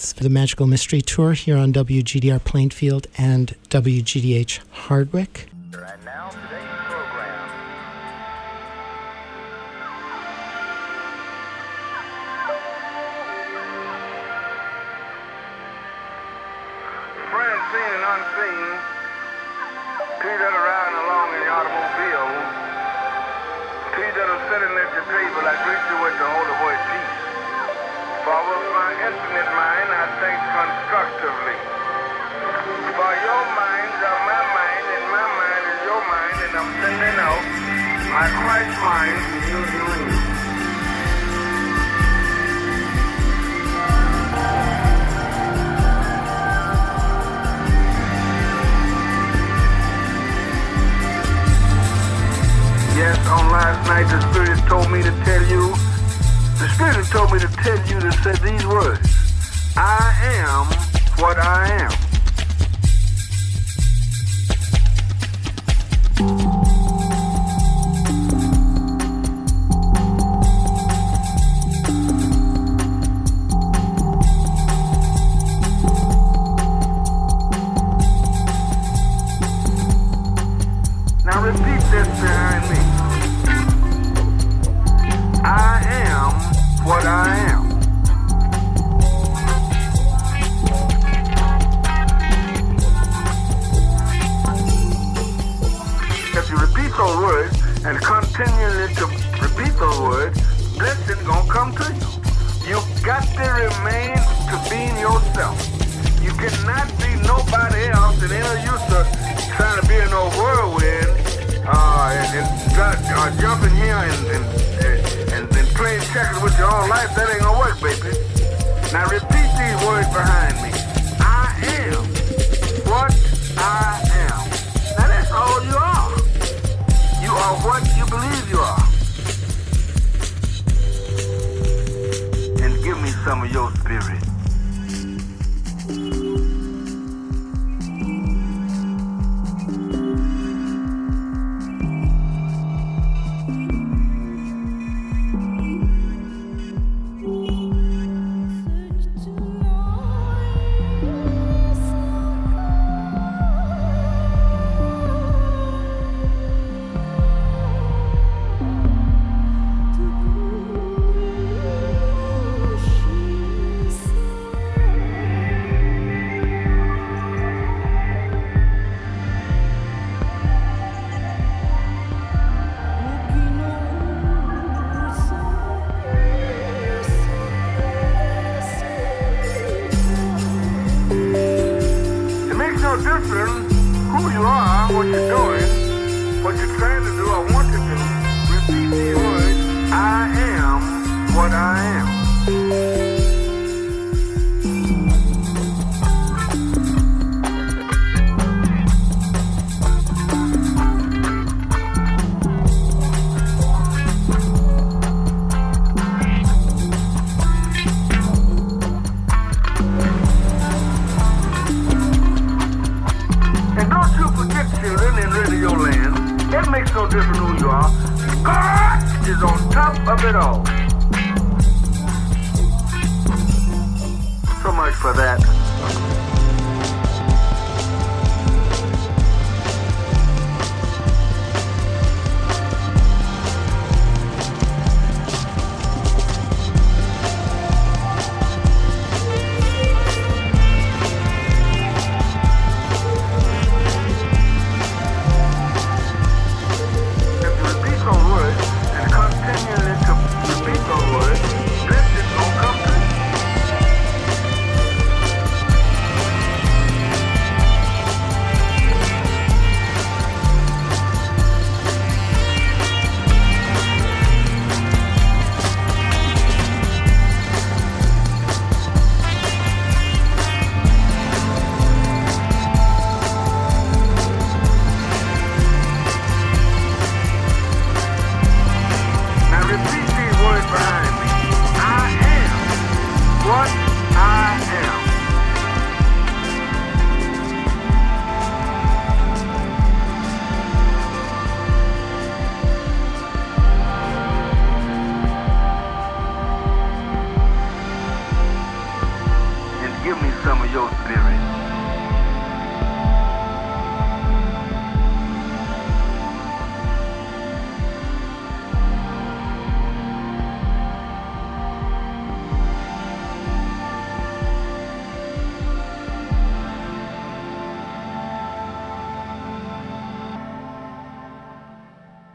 It's the Magical Mystery Tour here on WGDR Plainfield and WGDH Hardwick. give I. Yes, on last night the Spirit told me to tell you, the Spirit told me to tell you to say these words. I am what I am.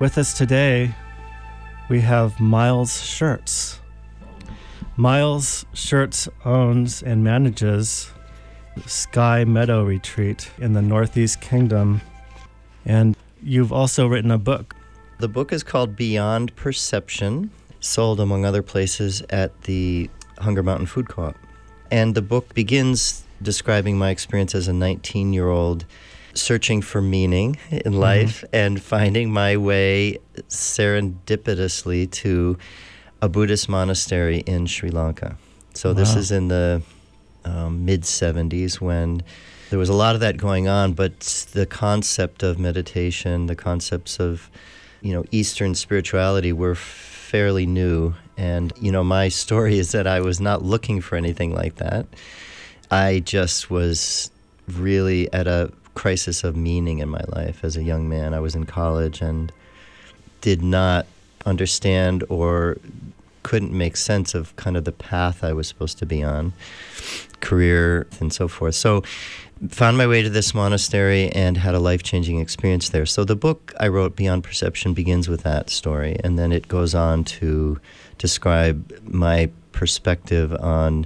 With us today, we have Miles Sherts. Miles Sherts owns and manages Sky Meadow Retreat in the Northeast Kingdom. And you've also written a book. The book is called Beyond Perception, sold among other places at the Hunger Mountain Food Co op. And the book begins describing my experience as a 19 year old searching for meaning in mm-hmm. life mm-hmm. and finding my way serendipitously to a Buddhist monastery in Sri Lanka. So wow. this is in the um, mid 70s when there was a lot of that going on, but the concept of meditation, the concepts of you know Eastern spirituality were fairly new. And you know, my story is that I was not looking for anything like that. I just was really at a crisis of meaning in my life as a young man. I was in college and did not understand or couldn't make sense of kind of the path I was supposed to be on, career and so forth. So found my way to this monastery and had a life-changing experience there. So the book I wrote Beyond Perception begins with that story and then it goes on to describe my perspective on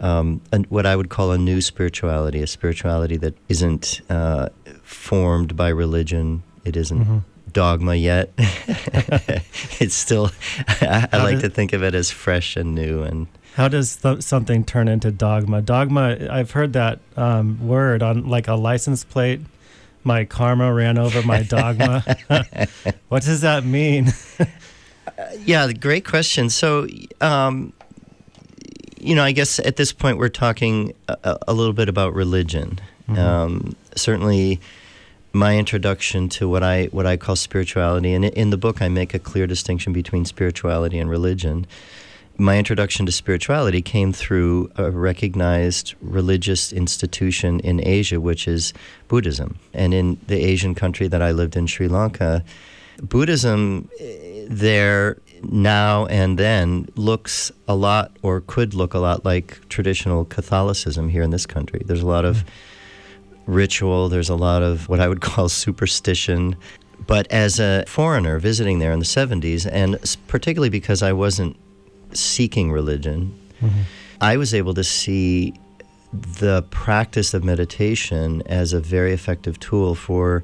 um, what I would call a new spirituality, a spirituality that isn't uh, formed by religion. It isn't mm-hmm. dogma yet. it's still, I, I like to think of it as fresh and new. And how does th- something turn into dogma? Dogma, I've heard that um, word on like a license plate. My karma ran over my dogma. what does that mean? uh, yeah, great question. So, um, you know, I guess at this point we're talking a, a little bit about religion. Mm-hmm. Um, certainly, my introduction to what I what I call spirituality, and in the book I make a clear distinction between spirituality and religion. My introduction to spirituality came through a recognized religious institution in Asia, which is Buddhism. And in the Asian country that I lived in, Sri Lanka, Buddhism eh, there now and then looks a lot or could look a lot like traditional Catholicism here in this country. There's a lot of ritual, there's a lot of what I would call superstition. But as a foreigner visiting there in the 70s, and particularly because I wasn't seeking religion, mm-hmm. I was able to see the practice of meditation as a very effective tool for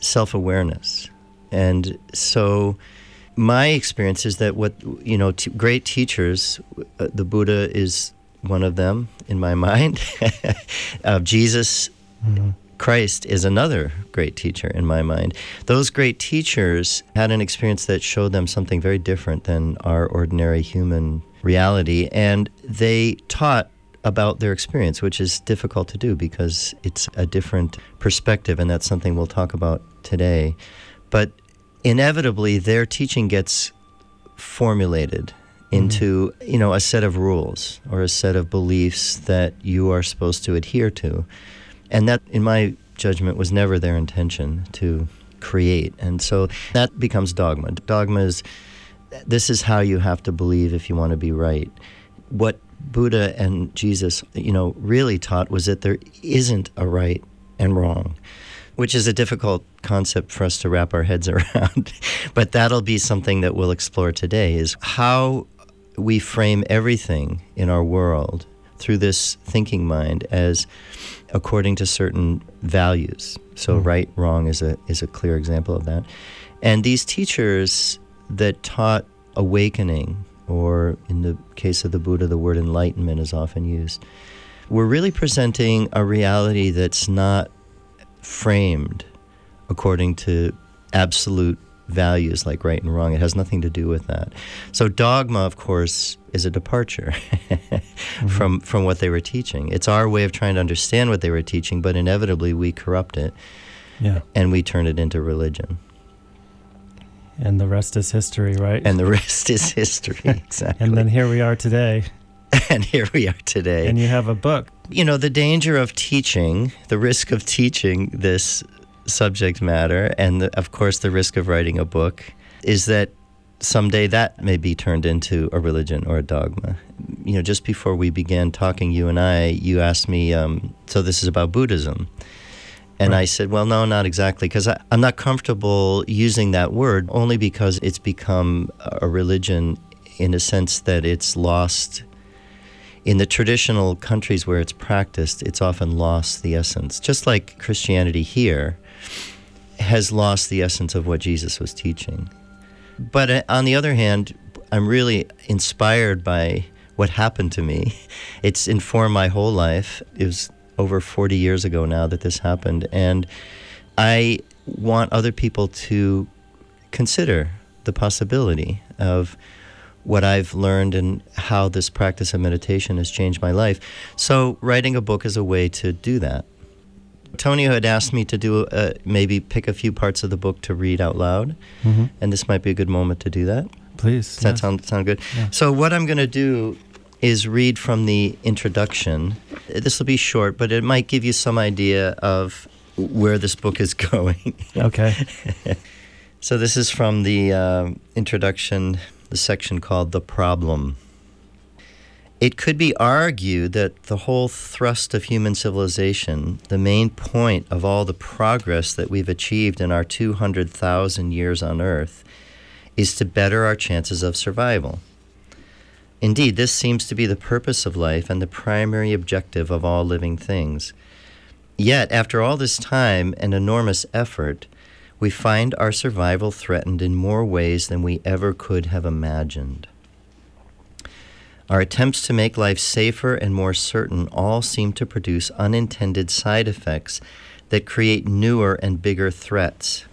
self awareness. And so my experience is that what you know, t- great teachers, uh, the Buddha is one of them in my mind. uh, Jesus mm-hmm. Christ is another great teacher in my mind. Those great teachers had an experience that showed them something very different than our ordinary human reality, and they taught about their experience, which is difficult to do because it's a different perspective, and that's something we'll talk about today. But inevitably their teaching gets formulated into mm-hmm. you know a set of rules or a set of beliefs that you are supposed to adhere to. And that in my judgment was never their intention to create. And so that becomes dogma. Dogma is this is how you have to believe if you want to be right. What buddha and jesus you know really taught was that there isn't a right and wrong which is a difficult concept for us to wrap our heads around. but that'll be something that we'll explore today is how we frame everything in our world through this thinking mind as according to certain values. So mm. right, wrong is a is a clear example of that. And these teachers that taught awakening, or in the case of the Buddha, the word enlightenment is often used, were really presenting a reality that's not framed according to absolute values like right and wrong. It has nothing to do with that. So dogma, of course, is a departure mm-hmm. from from what they were teaching. It's our way of trying to understand what they were teaching, but inevitably we corrupt it. Yeah. And we turn it into religion. And the rest is history, right? And the rest is history, exactly. and then here we are today. and here we are today. And you have a book. You know, the danger of teaching, the risk of teaching this subject matter, and the, of course, the risk of writing a book is that someday that may be turned into a religion or a dogma. You know, just before we began talking, you and I, you asked me, um, so this is about Buddhism. And I said, well, no, not exactly, because I'm not comfortable using that word only because it's become a religion in a sense that it's lost. In the traditional countries where it's practiced, it's often lost the essence. Just like Christianity here has lost the essence of what Jesus was teaching. But uh, on the other hand, I'm really inspired by what happened to me. It's informed my whole life. It was over 40 years ago now that this happened. And I want other people to consider the possibility of what I've learned and how this practice of meditation has changed my life. So, writing a book is a way to do that. Tony had asked me to do uh, maybe pick a few parts of the book to read out loud, Mm-hmm. and this might be a good moment to do that. Please. Does that yes. sound sound good? Yeah. So what I'm going to do is read from the introduction. This will be short, but it might give you some idea of where this book is going. Okay. so this is from the um introduction, the section called "The Problem." It could be argued that the whole thrust of human civilization, the main point of all the progress that we've achieved in our 200,000 years on Earth, is to better our chances of survival. Indeed, this seems to be the purpose of life and the primary objective of all living things. Yet, after all this time and enormous effort, we find our survival threatened in more ways than we ever could have imagined. Our attempts to make life safer and more certain all seem to produce unintended side effects that create newer and bigger threats.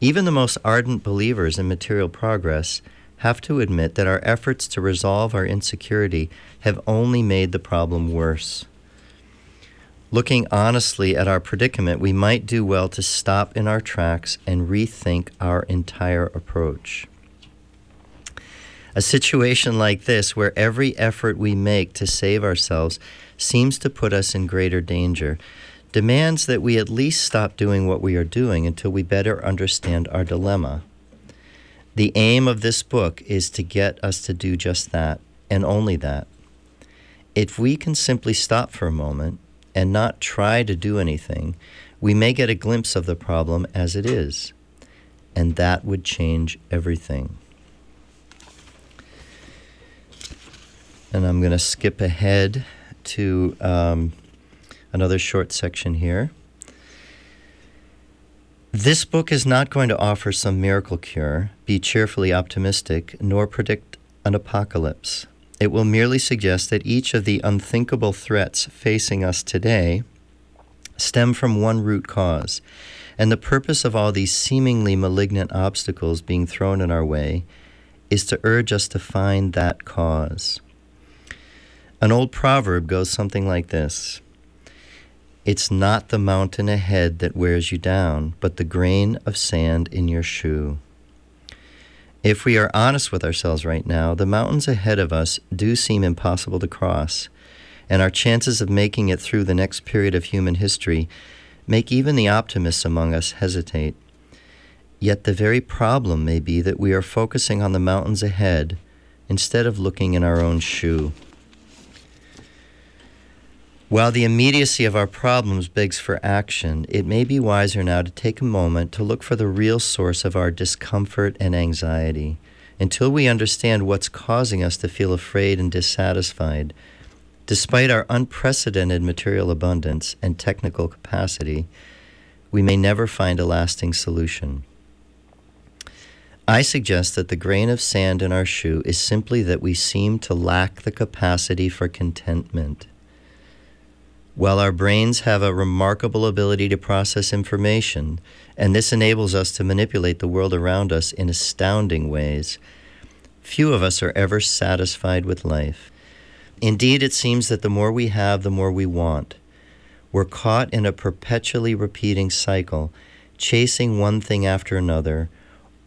Even the most ardent believers in material progress have to admit that our efforts to resolve our insecurity have only made the problem worse. Looking honestly at our predicament, we might do well to stop in our tracks and rethink our entire approach. A situation like this, where every effort we make to save ourselves seems to put us in greater danger, demands that we at least stop doing what we are doing until we better understand our dilemma. The aim of this book is to get us to do just that, and only that. If we can simply stop for a moment and not try to do anything, we may get a glimpse of the problem as it is, and that would change everything. And I'm going to skip ahead to um, another short section here. This book is not going to offer some miracle cure, be cheerfully optimistic, nor predict an apocalypse. It will merely suggest that each of the unthinkable threats facing us today stem from one root cause, and the purpose of all these seemingly malignant obstacles being thrown in our way is to urge us to find that cause. An old proverb goes something like this It's not the mountain ahead that wears you down, but the grain of sand in your shoe. If we are honest with ourselves right now, the mountains ahead of us do seem impossible to cross, and our chances of making it through the next period of human history make even the optimists among us hesitate. Yet the very problem may be that we are focusing on the mountains ahead instead of looking in our own shoe. While the immediacy of our problems begs for action, it may be wiser now to take a moment to look for the real source of our discomfort and anxiety. Until we understand what's causing us to feel afraid and dissatisfied, despite our unprecedented material abundance and technical capacity, we may never find a lasting solution. I suggest that the grain of sand in our shoe is simply that we seem to lack the capacity for contentment. While our brains have a remarkable ability to process information, and this enables us to manipulate the world around us in astounding ways, few of us are ever satisfied with life. Indeed, it seems that the more we have, the more we want. We're caught in a perpetually repeating cycle, chasing one thing after another,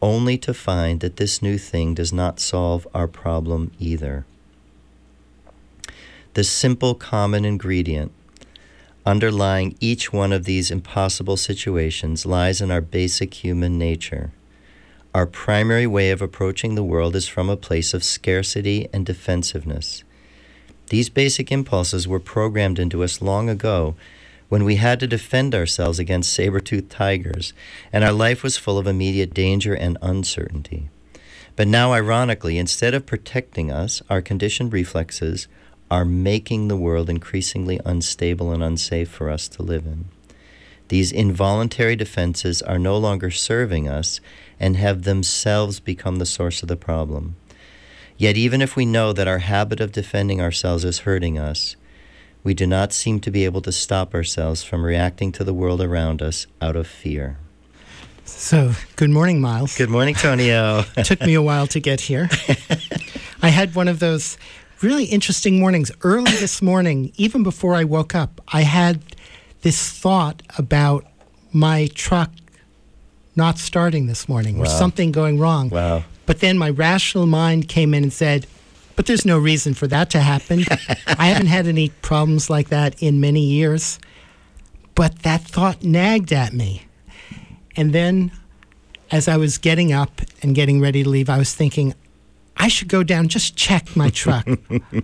only to find that this new thing does not solve our problem either. The simple common ingredient underlying each one of these impossible situations lies in our basic human nature. Our primary way of approaching the world is from a place of scarcity and defensiveness. These basic impulses were programmed into us long ago when we had to defend ourselves against saber toothed tigers, and our life was full of immediate danger and uncertainty. But now, ironically, instead of protecting us, our conditioned reflexes are making the world increasingly unstable and unsafe for us to live in. These involuntary defenses are no longer serving us and have themselves become the source of the problem. Yet, even if we know that our habit of defending ourselves is hurting us, we do not seem to be able to stop ourselves from reacting to the world around us out of fear. So, good morning, Miles. Good morning, Tonio. it took me a while to get here. I had one of those really interesting mornings. Early this morning, even before I woke up, I had this thought about my truck not starting this morning or something going wrong. wow. But then my rational mind came in and said, but there's no reason for that to happen. I haven't had any problems like that in many years. But that thought nagged at me. And then as I was getting up and getting ready to leave, I was thinking, I should go down just check my truck,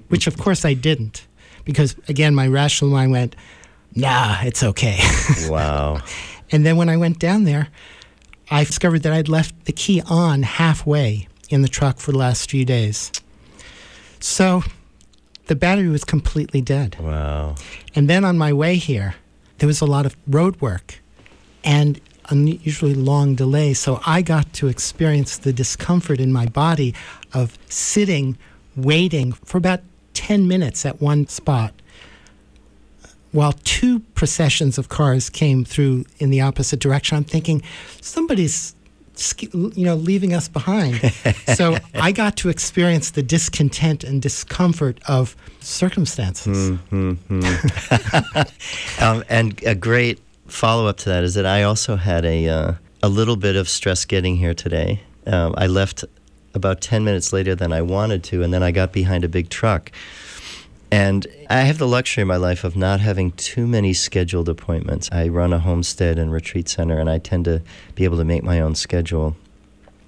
which of course I didn't. Because again, my rational mind went, nah, it's okay. Wow. And then when I went down there, I discovered that I'd left the key on halfway in the truck for the last few days. So the battery was completely dead. Wow. And then on my way here, there was a lot of road work and unusually long delay. So I got to experience the discomfort in my body of sitting, waiting for about 10 minutes at one spot while two processions of cars came through in the opposite direction. I'm thinking, somebody's you know leaving us behind so i got to experience the discontent and discomfort of circumstances Um, and a great follow up to that is that I also had a uh, a little bit of stress getting here today. Um, I left about ten minutes later than I wanted to, and then I got behind a big truck. And I have the luxury in my life of not having too many scheduled appointments. I run a homestead and retreat center, and I tend to be able to make my own schedule.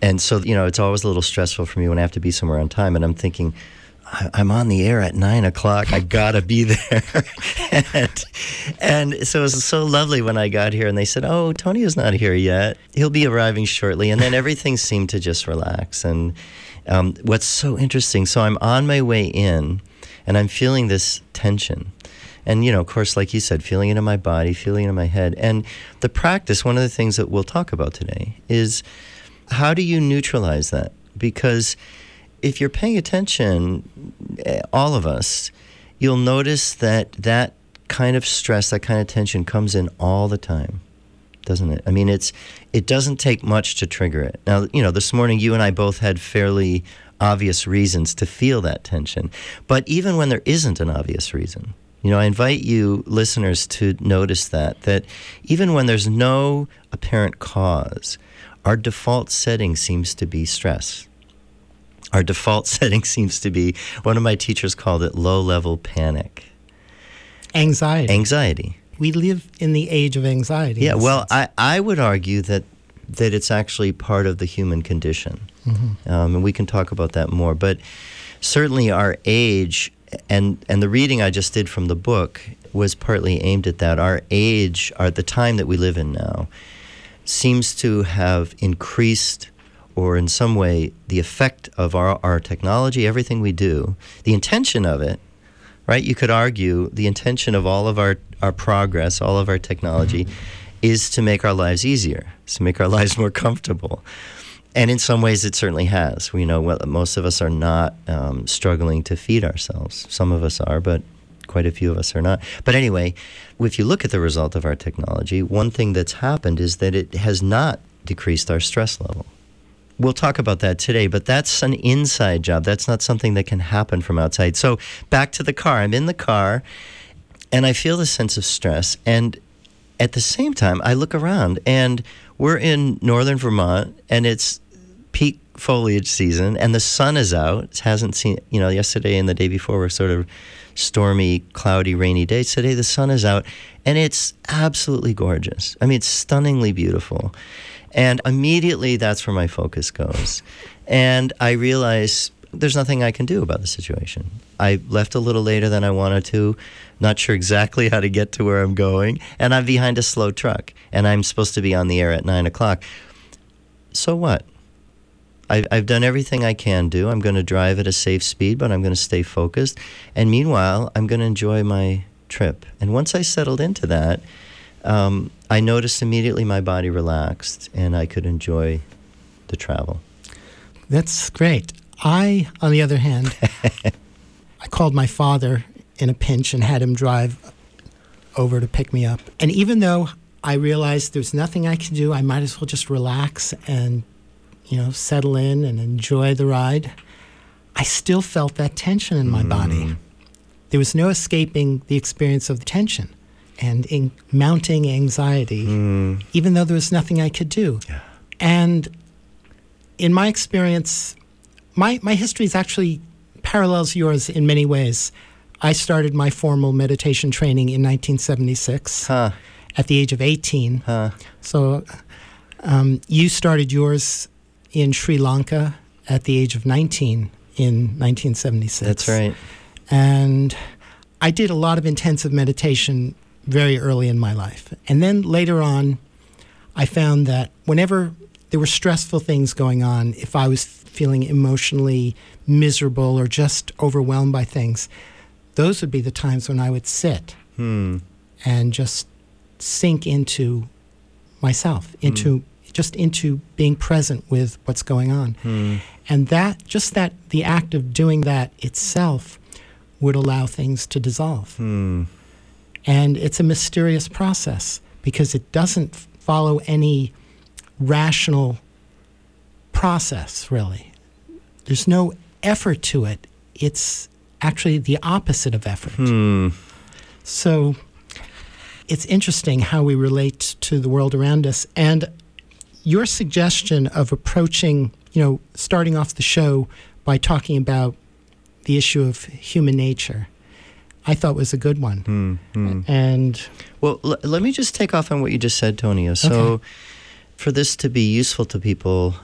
And so, you know, it's always a little stressful for me when I have to be somewhere on time. And I'm thinking, I'm on the air at nine o'clock. I gotta be there. and, and so it was so lovely when I got here and they said, Oh, Tony is not here yet. He'll be arriving shortly. And then everything seemed to just relax. And um, what's so interesting, so I'm on my way in and I'm feeling this tension. And, you know, of course, like you said, feeling it in my body, feeling it in my head. And the practice, one of the things that we'll talk about today is how do you neutralize that? Because if you're paying attention, eh, all of us, you'll notice that that kind of stress, that kind of tension comes in all the time, doesn't it? I mean, it's it doesn't take much to trigger it. Now, you know, this morning you and I both had fairly obvious reasons to feel that tension, but even when there isn't an obvious reason, you know, I invite you listeners to notice that that even when there's no apparent cause, our default setting seems to be stress. Our default setting seems to be one of my teachers called it low level panic, anxiety anxiety. we live in the age of anxiety Yeah, well, sense. I, I would argue that that it's actually part of the human condition, um, and we can talk about that more. But certainly, our age and and the reading I just did from the book was partly aimed at that. Our age, our the time that we live in now, seems to have increased. Or in some way, the effect of our, our technology, everything we do, the intention of it, right? You could argue the intention of all of our, our progress, all of our technology, is to make our lives easier, is to make our lives more comfortable. And in some ways, it certainly has. We know well, most of us are not um, struggling to feed ourselves. Some of us are, but quite a few of us are not. But anyway, if you look at the result of our technology, one thing that's happened is that it has not decreased our stress level. We'll talk about that today, but that's an inside job. That's not something that can happen from outside. So, back to the car. I'm in the car and I feel the sense of stress. And at the same time, I look around and we're in northern Vermont and it's peak foliage season and the sun is out. It hasn't seen, you know, yesterday and the day before were sort of stormy, cloudy, rainy days. Today the sun is out and it's absolutely gorgeous. I mean, it's stunningly beautiful. And immediately that's where my focus goes. And I realize there's nothing I can do about the situation. I left a little later than I wanted to, not sure exactly how to get to where I'm going, and I'm behind a slow truck, and I'm supposed to be on the air at nine o'clock. So what? I, I've done everything I can do. I'm going to drive at a safe speed, but I'm going to stay focused. And meanwhile, I'm going to enjoy my trip. And once I settled into that, um, I noticed immediately my body relaxed and I could enjoy the travel. That's great. I, on the other hand, I called my father in a pinch and had him drive over to pick me up. And even though I realized there's nothing I can do, I might as well just relax and, you know, settle in and enjoy the ride. I still felt that tension in my body. Mm. There was no escaping the experience of the tension and in mounting anxiety, even though there was nothing I could do. And in my experience, my, my history is actually parallels yours in many ways. I started my formal meditation training in 1976 Huh. at the age of 18. Huh. So um, you started yours in Sri Lanka at the age of 19 in 1976. That's right. And I did a lot of intensive meditation very early in my life. And then later on, I found that whenever there were stressful things going on, if I was feeling emotionally miserable or just overwhelmed by things, those would be the times when I would sit Hmm. and just sink into myself, into just into being present with what's going on. Hmm. And that just that the act of doing that itself would allow things to dissolve. And it's a mysterious process because it doesn't follow any rational process, really. There's no effort to it. It's actually the opposite of effort. Hmm. So it's interesting how we relate to the world around us. And your suggestion of approaching, you know, starting off the show by talking about the issue of human nature, I thought was a good one. Hmm. Hmm. And Well, l- let me just take off on what you just said, Tonio. So, Okay. for this to be useful to people,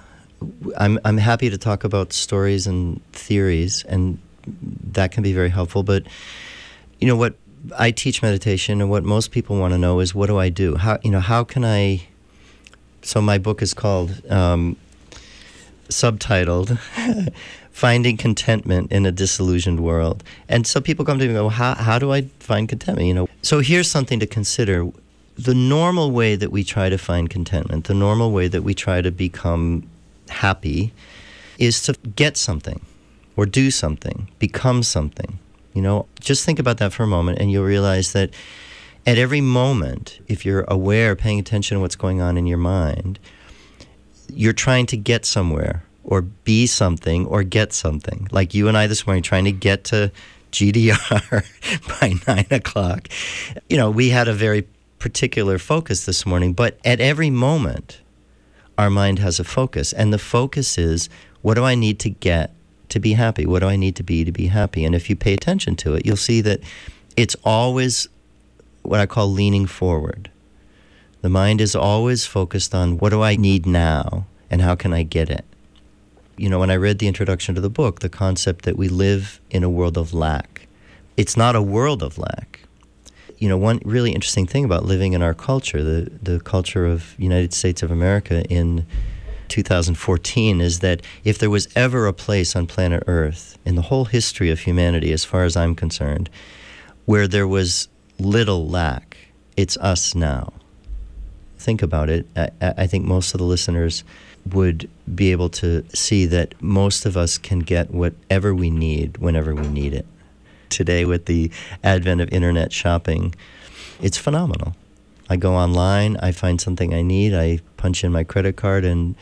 I'm I'm happy to talk about stories and theories, and that can be very helpful. But you know what I teach meditation, and what most people want to know is what do I do? How you know how can I? So my book is called um, subtitled finding contentment in a disillusioned world. And so people come to me and go how, how do i find contentment? You know so here's something to consider. The normal way that we try to find contentment the normal way that we try to become happy is to get something or do something become something. You know just think about that for a moment and you'll realize that at every moment if you're aware paying attention to what's going on in your mind you're trying to get somewhere or be something or get something. Like you and I this morning trying to get to GDR by nine o'clock. You know, we had a very particular focus this morning, but at every moment, our mind has a focus. And the focus is what do I need to get to be happy? What do I need to be to be happy? And if you pay attention to it, you'll see that it's always what I call leaning forward. The mind is always focused on what do I need now and how can I get it? You know, when I read the introduction to the book, the concept that we live in a world of lack, it's not a world of lack. You know, one really interesting thing about living in our culture, the, the culture of United States of America in 2014, is that if there was ever a place on planet Earth in the whole history of humanity, as far as I'm concerned, where there was little lack, it's us now. Think about it, I, I think most of the listeners would be able to see that most of us can get whatever we need whenever we need it. Today, with the advent of internet shopping, it's phenomenal. I go online, I find something I need, I punch in my credit card, and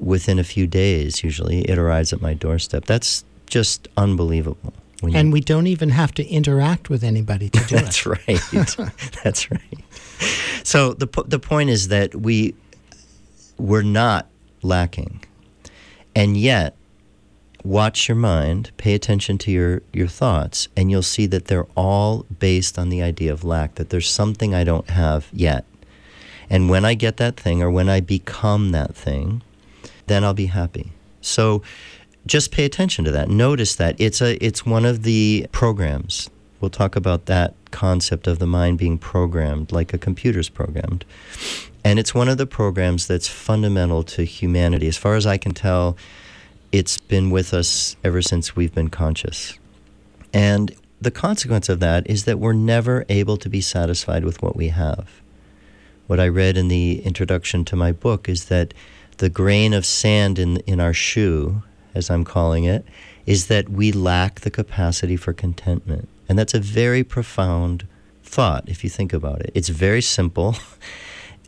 within a few days, usually, it arrives at my doorstep. That's just unbelievable. When you- and we don't even have to interact with anybody to do That's it. That's right. That's right. So the po- the point is that we we're not lacking, and yet watch your mind, pay attention to your, your thoughts, and you'll see that they're all based on the idea of lack, that there's something I don't have yet. And when I get that thing or when I become that thing, then I'll be happy. So just pay attention to that. Notice that it's a it's one of the programs. We'll talk about that concept of the mind being programmed like a computer's programmed. And it's one of the programs that's fundamental to humanity. As far as I can tell, it's been with us ever since we've been conscious. And the consequence of that is that we're never able to be satisfied with what we have. What I read in the introduction to my book is that the grain of sand in, in our shoe, as I'm calling it, is that we lack the capacity for contentment. And that's a very profound thought if you think about it. It's very simple.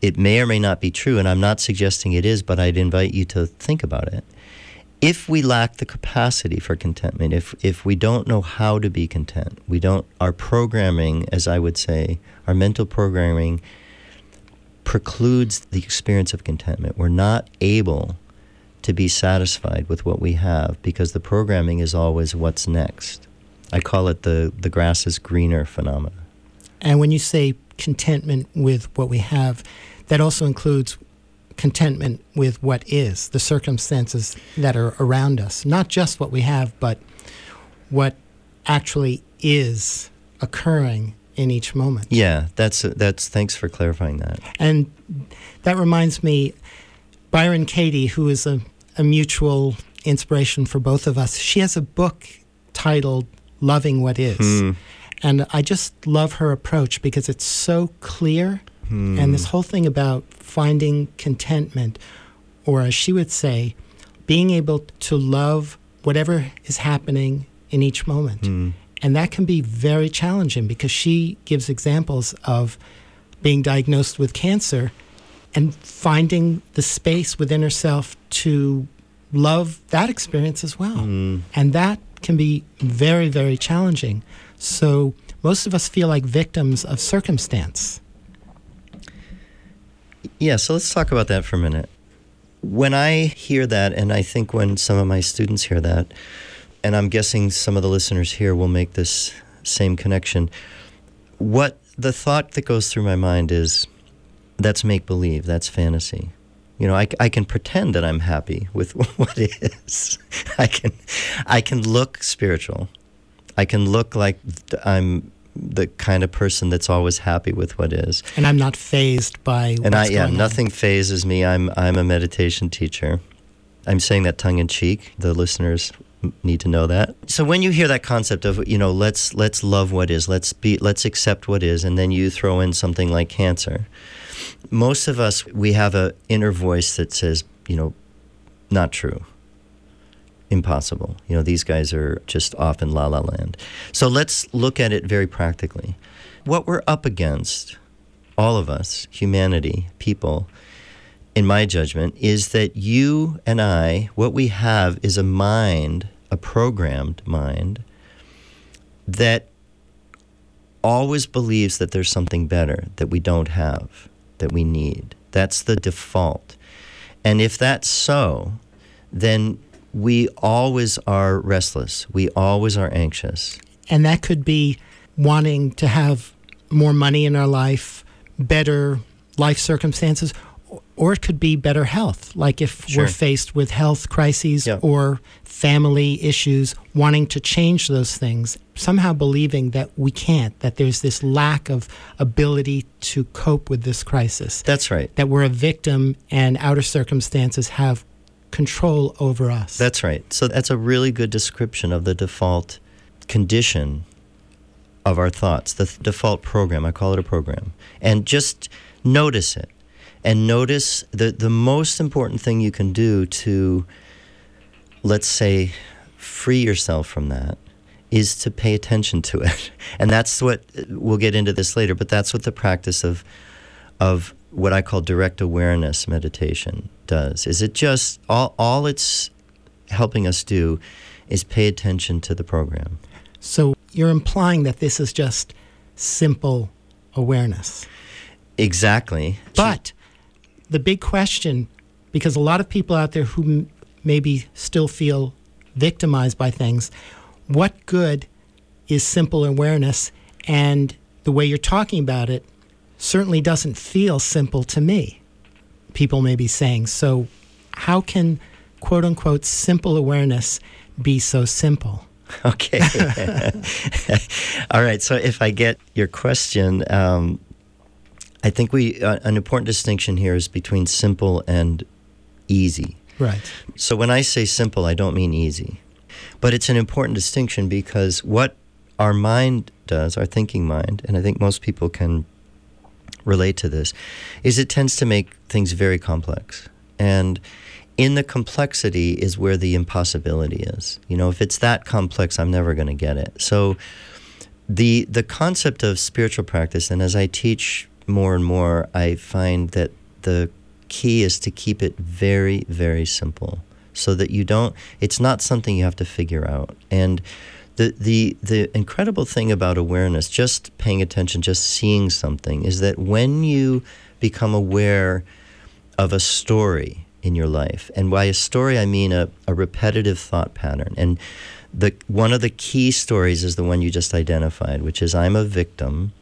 It may or may not be true, and I'm not suggesting it is, but I'd invite you to think about it. If we lack the capacity for contentment, if, if we don't know how to be content, we don't, our programming, as I would say, our mental programming precludes the experience of contentment. We're not able to be satisfied with what we have because the programming is always what's next. I call it the, the grass is greener phenomena. And when you say contentment with what we have, that also includes contentment with what is, the circumstances that are around us, not just what we have, but what actually is occurring in each moment. Yeah, that's that's thanks for clarifying that. And that reminds me Byron Katie, who is a, a mutual inspiration for both of us, she has a book titled Loving What Is. Hmm. And I just love her approach because it's so clear. Hmm. And this whole thing about finding contentment, or as she would say, being able to love whatever is happening in each moment. Hmm. And that can be very challenging because she gives examples of being diagnosed with cancer and finding the space within herself to love that experience as well. Hmm. And that can be very, very challenging. So most of us feel like victims of circumstance. Yeah, so let's talk about that for a minute. When I hear that, and I think when some of my students hear that, and I'm guessing some of the listeners here will make this same connection, what the thought that goes through my mind is that's make believe, that's fantasy. You know, I, I can pretend that I'm happy with what is. I can, I can look spiritual. I can look like I'm the kind of person that's always happy with what is. And I'm not fazed by And I yeah, nothing fazes me. I'm I'm a meditation teacher. I'm saying that tongue in cheek. The listeners need to know that. So when you hear that concept of you know let's let's love what is, let's be let's accept what is, and then you throw in something like cancer. Most of us we have a inner voice that says you know not true. Impossible. You know, these guys are just off in la la land. So let's look at it very practically. What we're up against, all of us, humanity, people, in my judgment, is that you and I, what we have is a mind, a programmed mind, that always believes that there's something better that we don't have, that we need. That's the default. And if that's so, then we always are restless. We always are anxious. And that could be wanting to have more money in our life, better life circumstances, or it could be better health. Like if Sure. we're faced with health crises Yeah. or family issues, wanting to change those things, somehow believing that we can't, that there's this lack of ability to cope with this crisis, That's right. that we're a victim and outer circumstances have control over us. That's right. So that's a really good description of the default condition of our thoughts, the th- default program. I call it a program. And just notice it. And notice the, the most important thing you can do to, let's say, free yourself from that is to pay attention to it. And that's what, we'll get into this later, but that's what the practice of, of what I call direct awareness meditation does. Is it just, all, all it's helping us do is pay attention to the program. so you're implying that this is just simple awareness. Exactly. But the big question, because a lot of people out there who m- maybe still feel victimized by things. What good is simple awareness? And the way you're talking about it certainly doesn't feel simple to me. People may be saying, so how can quote unquote simple awareness be so simple? Okay. All right. So if I get your question, um, I think we uh, an important distinction here is between simple and easy. Right. So when I say simple, I don't mean easy, but it's an important distinction because what our mind does, our thinking mind, and I think most people can relate to this, is it tends to make things very complex and in the complexity is where the impossibility is. You know, if it's that complex, I'm never going to get it. So the the concept of spiritual practice and as I teach more and more, I find that the key is to keep it very very simple so that you don't it's not something you have to figure out. And the, the the incredible thing about awareness, just paying attention, just seeing something, is that when you become aware of a story, in your life. And by a story, I mean a, a repetitive thought pattern. And the, one of the key stories is the one you just identified, which is I'm a victim.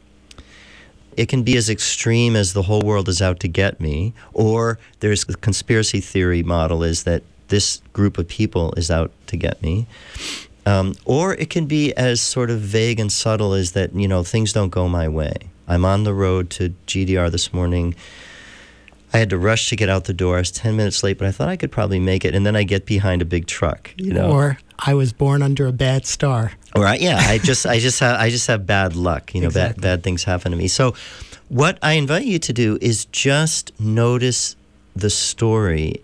It can be as extreme as the whole world is out to get me, or there's the conspiracy theory model is that this group of people is out to get me. Um, or it can be as sort of vague and subtle as that, you know, things don't go my way. I'm on the road to GDR this morning I had to rush to get out the door. I was 10 minutes late, but I thought I could probably make it. And then I get behind a big truck, you know. Or I was born under a bad star. Right. Yeah. I just, I just have, I just have bad luck. You know, exactly. bad, bad things happen to me. So, what I invite you to do is just notice the story.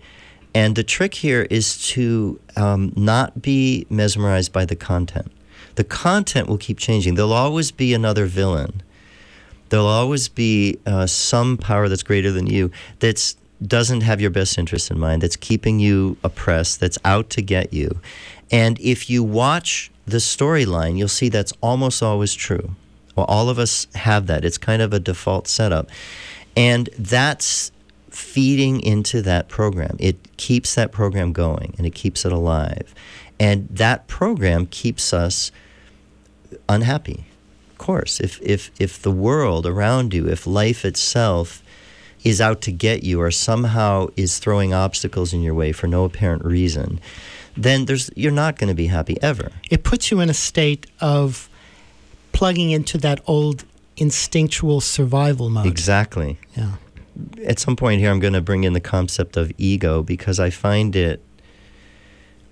And the trick here is to um, not be mesmerized by the content. The content will keep changing. There'll always be another villain there'll always be uh, some power that's greater than you that's doesn't have your best interest in mind, that's keeping you oppressed, that's out to get you. And if you watch the storyline, you'll see that's almost always true. Well, all of us have that. It's kind of a default setup. And that's feeding into that program. It keeps that program going and it keeps it alive. And that program keeps us unhappy Of course, if, if, if the world around you, if life itself is out to get you or somehow is throwing obstacles in your way for no apparent reason, then there's, you're not going to be happy ever. It puts you in a state of plugging into that old instinctual survival mode. Exactly. Yeah. At some point here, I'm going to bring in the concept of ego because I find it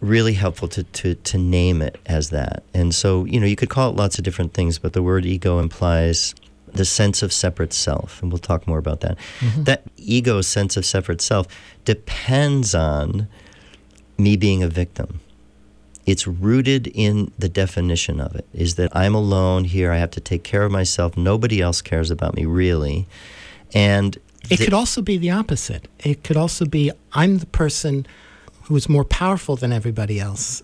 really helpful to, to, to name it as that. And so, you know, you could call it lots of different things, but the word ego implies the sense of separate self. And we'll talk more about that. Mm-hmm. That ego sense of separate self depends on me being a victim. It's rooted in the definition of it is that I'm alone here. I have to take care of myself. Nobody else cares about me, really. And it could also be the opposite. It could also be I'm the person who is more powerful than everybody else.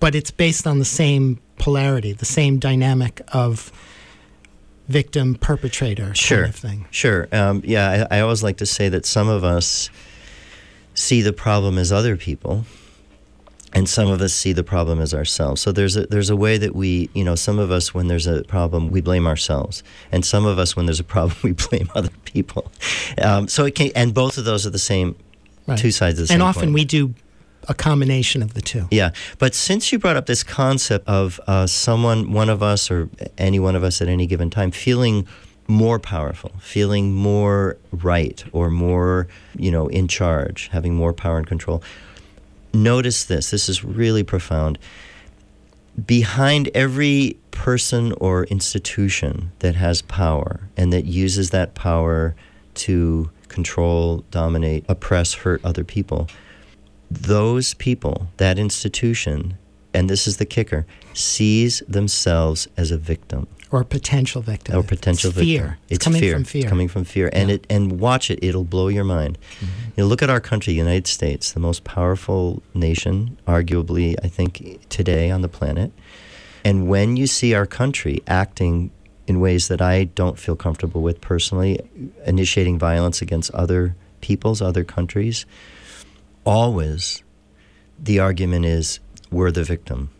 But it's based on the same polarity, the same dynamic of victim perpetrator sure. kind of thing. Sure. Um, yeah, I, I always like to say that some of us see the problem as other people and some of us see the problem as ourselves. So there's a there's a way that we, you know, some of us when there's a problem we blame ourselves, and some of us when there's a problem we blame other people. Um, so it can, and both of those are the same right. two sides of the and same And often coin. we do a combination of the two. Yeah, but since you brought up this concept of uh, someone, one of us, or any one of us at any given time, feeling more powerful, feeling more right, or more, you know, in charge, having more power and control. Notice this. This is really profound. Behind every person or institution that has power and that uses that power to control, dominate, oppress, hurt other people. Those people, that institution, and this is the kicker, sees themselves as a victim or potential victim or potential it's victim. Fear. It's, coming fear. from fear. It's coming from fear, and yeah. it and watch it. It'll blow your mind. Mm-hmm. You know, look at our country, United States, the most powerful nation, arguably, I think, today on the planet. And when you see our country acting in ways that I don't feel comfortable with personally, initiating violence against other peoples, other countries. Always, the argument is we're the victim.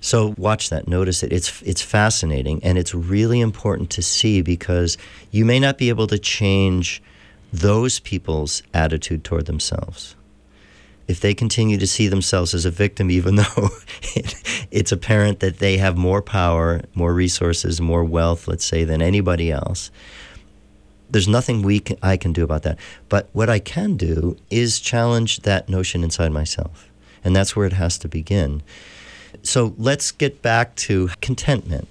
So watch that, notice it. It's it's fascinating and it's really important to see because you may not be able to change those people's attitude toward themselves. If they continue to see themselves as a victim, even though it, it's apparent that they have more power, more resources, more wealth, let's say, than anybody else, there's nothing we can, I can do about that. But what I can do is challenge that notion inside myself. And that's where it has to begin. So let's get back to contentment.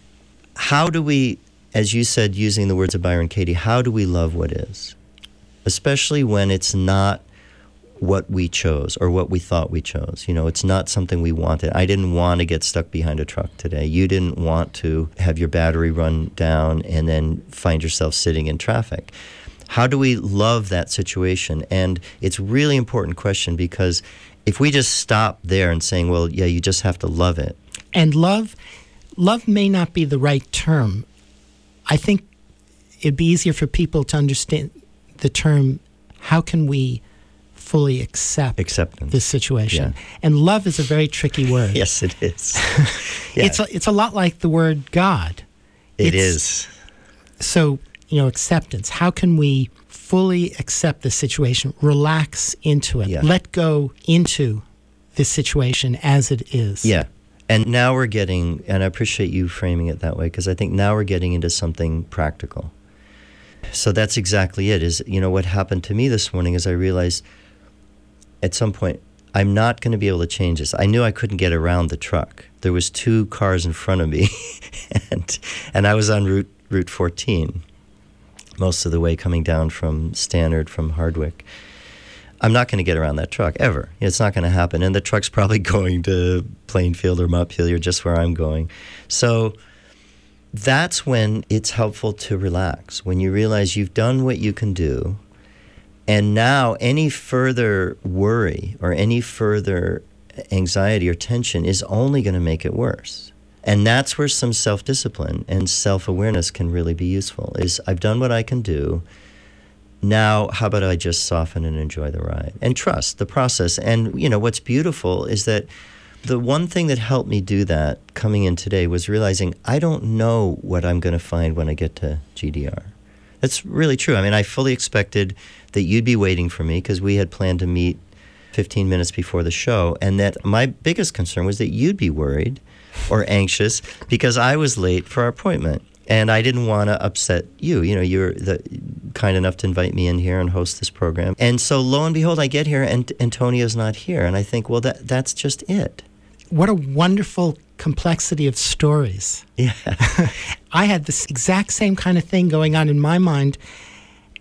How do we, as you said, using the words of Byron Katie, how do we love what is? Especially when it's not what we chose or what we thought we chose. You know, it's not something we wanted. I didn't want to get stuck behind a truck today. You didn't want to have your battery run down and then find yourself sitting in traffic. How do we love that situation? And it's really important question because if we just stop there and saying, well, yeah, you just have to love it. And love love may not be the right term. I think it'd be easier for people to understand the term how can we fully accept Acceptance. this situation. Yeah. And love is a very tricky word. Yes, it is. Yeah, It's a, it's a lot like the word God. it it's- is. So, you know, acceptance. How can we fully accept the situation, relax into it, Yeah. let go into this situation as it is? Yeah. And now we're getting, and I appreciate you framing it that way because I think now we're getting into something practical. So that's exactly it. Is you know what happened to me this morning is I realized at some point I'm not going to be able to change this. I knew I couldn't get around the truck. There was two cars in front of me, and and I was on route route 14 most of the way coming down from Stannard from Hardwick. I'm not going to get around that truck ever. It's not going to happen. And the truck's probably going to Plainfield or Montpelier, just where I'm going. So that's when it's helpful to relax. When you realize you've done what you can do, and now any further worry or any further anxiety or tension is only going to make it worse. And that's where some self discipline and self awareness can really be useful. Is I've done what I can do. Now how about i just soften and enjoy the ride? And trust the process. And you know what's beautiful is that the one thing that helped me do that coming in today was realizing i don't know what i'm going to find when i get to gdr that's really true. I mean i fully expected that you'd be waiting for me because we had planned to meet 15 minutes before the show and that my biggest concern was that you'd be worried or anxious because i was late for our appointment and I didn't want to upset you. You know, you're the, kind enough to invite me in here and host this program. And so, lo and behold, I get here and Antonio's not here, and I think, well, that that's just it. What a wonderful complexity of stories. Yeah, I had this exact same kind of thing going on in my mind,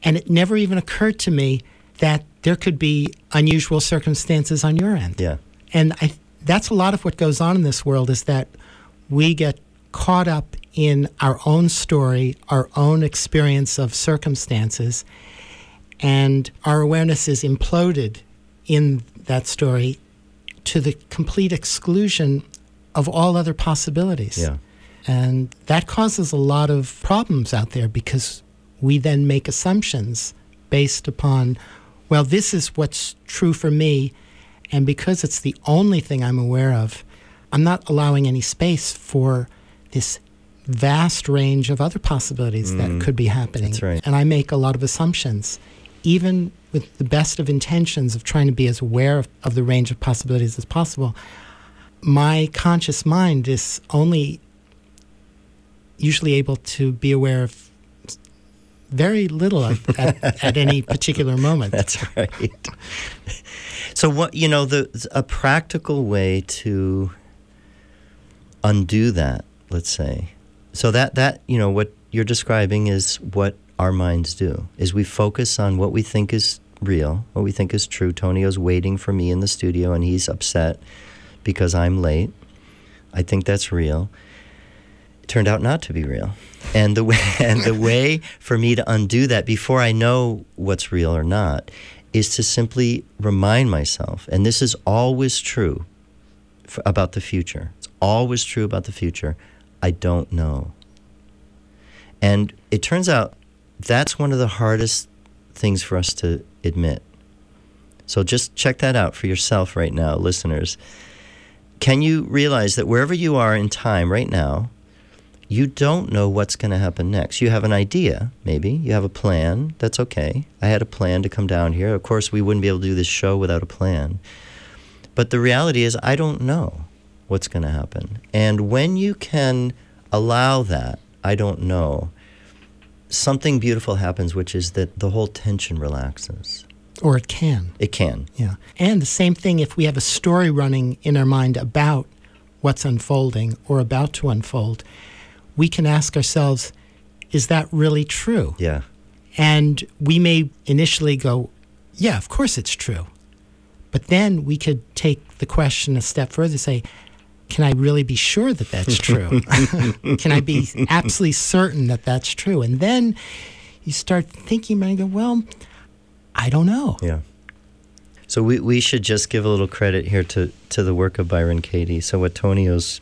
and it never even occurred to me that there could be unusual circumstances on your end. yeah, And I, that's a lot of what goes on in this world is that we get caught up in our own story, our own experience of circumstances, and our awareness is imploded in that story to the complete exclusion of all other possibilities. yeah, And that causes a lot of problems out there because we then make assumptions based upon, well, this is what's true for me. And because it's the only thing I'm aware of, I'm not allowing any space for this vast range of other possibilities that mm. could be happening. That's right. And I make a lot of assumptions, even with the best of intentions of trying to be as aware of, of the range of possibilities as possible. My conscious mind is only usually able to be aware of very little at, at, at any particular moment. that's right. So, what you know, the a practical way to undo that, let's say. So that that you know what you're describing is what our minds do. Is we focus on what we think is real, what we think is true. Tonio's waiting for me in the studio and he's upset because I'm late. I think that's real. It turned out not to be real. And the way and the way for me to undo that before I know what's real or not is to simply remind myself, and this is always true f about the future. It's always true about the future. I don't know. And it turns out that's one of the hardest things for us to admit. So just check that out for yourself right now, listeners. can you realize that wherever you are in time right now, you don't know what's going to happen next. You have an idea, maybe. You have a plan. That's okay. I had a plan to come down here. Of course, we wouldn't be able to do this show without a plan. But the reality is, I don't know what's going to happen. And when you can allow that, I don't know, something beautiful happens, which is that the whole tension relaxes. Or it can. It can. Yeah. And the same thing if we have a story running in our mind about what's unfolding or about to unfold, we can ask ourselves, is that really true? Yeah. And we may initially go, yeah, of course it's true. But then we could take the question a step further and say, can I really be sure that that's true? can I be absolutely certain that that's true? And then you start thinking about and go, well, I don't know. Yeah. So we, we should just give a little credit here to, to the work of Byron Katie. So what Tonio's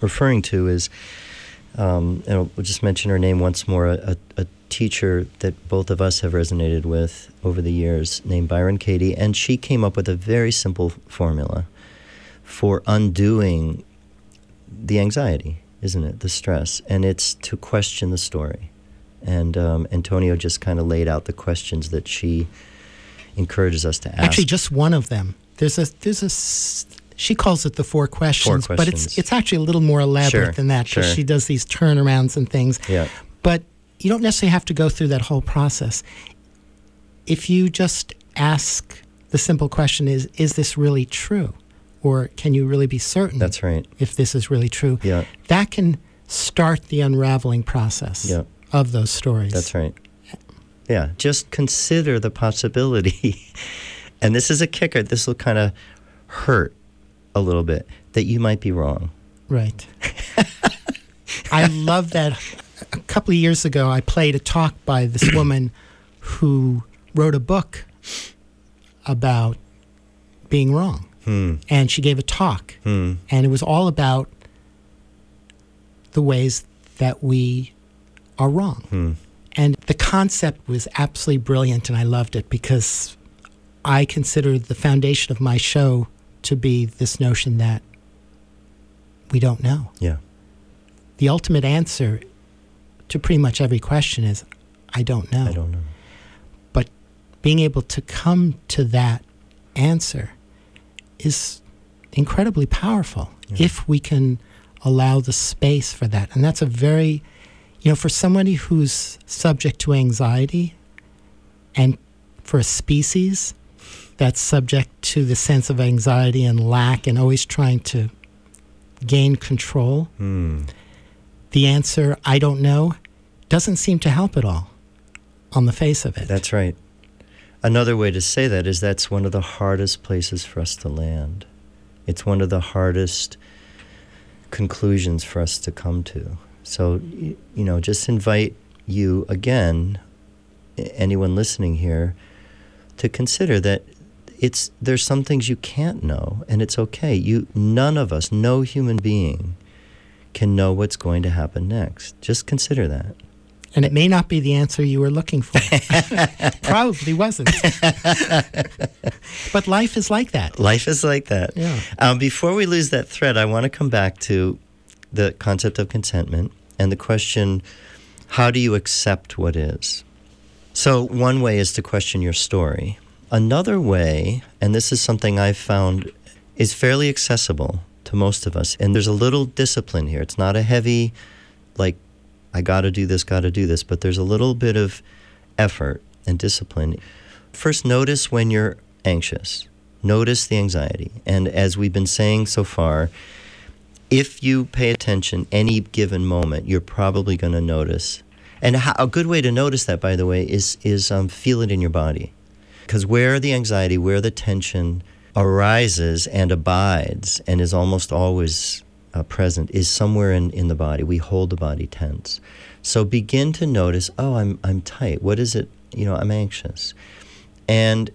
referring to is, um, and we'll just mention her name once more, a, a teacher that both of us have resonated with over the years named Byron Katie, and she came up with a very simple formula for undoing the anxiety, isn't it? The stress. And it's to question the story. And um, Antonio just kind of laid out the questions that she encourages us to ask. Actually, just one of them. There's a there's a she calls it the four questions, Four but it's it's actually a little more elaborate Sure, than that because sure. she does these turnarounds and things. Yeah. But you don't necessarily have to go through that whole process. If you just ask the simple question is is this really true? Or can you really be certain That's right. if this is really true? Yeah. That can start the unraveling process Yeah. of those stories. That's right. Yeah, just consider the possibility, and this is a kicker, this will kind of hurt a little bit, that you might be wrong. Right. I love that. A couple of years ago, I played a talk by this woman who wrote a book about being wrong. Hmm. And she gave a talk, Hmm. and it was all about the ways that we are wrong. Hmm. And the concept was absolutely brilliant, and I loved it because I consider the foundation of my show to be this notion that we don't know. Yeah. The ultimate answer to pretty much every question is I don't know. I don't know. But being able to come to that answer is incredibly powerful Yeah. if we can allow the space for that. And that's a very, you know, for somebody who's subject to anxiety and for a species that's subject to the sense of anxiety and lack and always trying to gain control, Hmm. the answer, I don't know, doesn't seem to help at all on the face of it. That's right. Another way to say that is that's one of the hardest places for us to land. It's one of the hardest conclusions for us to come to. So, you know, just invite you again, anyone listening here, to consider that it's there's some things you can't know, and it's okay. You none of us, no human being, can know what's going to happen next. Just consider that. and it may not be the answer you were looking for. Probably wasn't. but life is like that. Life is like that. Yeah. Um, before we lose that thread, I want to come back to the concept of contentment and the question how do you accept what is? So, one way is to question your story. Another way, and this is something I've found is fairly accessible to most of us, and there's a little discipline here. It's not a heavy, like, I got to do this, got to do this, but there's a little bit of effort and discipline. First, notice when you're anxious. Notice the anxiety. And as we've been saying so far, if you pay attention any given moment, you're probably going to notice. And a good way to notice that, by the way, is is um, feel it in your body, because where the anxiety, where the tension arises and abides, and is almost always uh, present, is somewhere in, in the body. We hold the body tense. So begin to notice. Oh, I'm I'm tight. What is it? You know, I'm anxious. And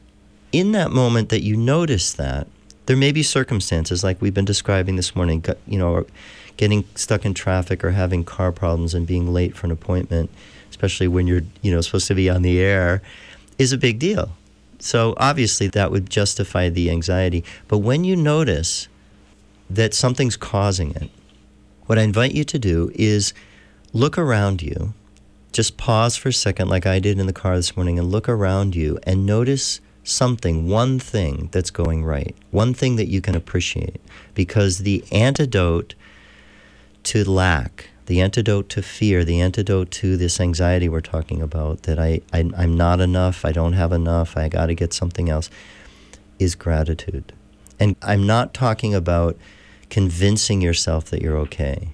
in that moment that you notice that, there may be circumstances like we've been describing this morning, you know, getting stuck in traffic or having car problems and being late for an appointment, especially when you're, you know, supposed to be on the air, is a big deal. So obviously that would justify the anxiety. But when you notice that something's causing it, what I invite you to do is look around you. Just pause for a second, like I did in the car this morning, and look around you and notice something, one thing that's going right, one thing that you can appreciate. Because the antidote to lack, the antidote to fear, the antidote to this anxiety we're talking about that I, I, am not enough, I don't have enough, I got to get something else, is gratitude. And I'm not talking about convincing yourself that you're okay.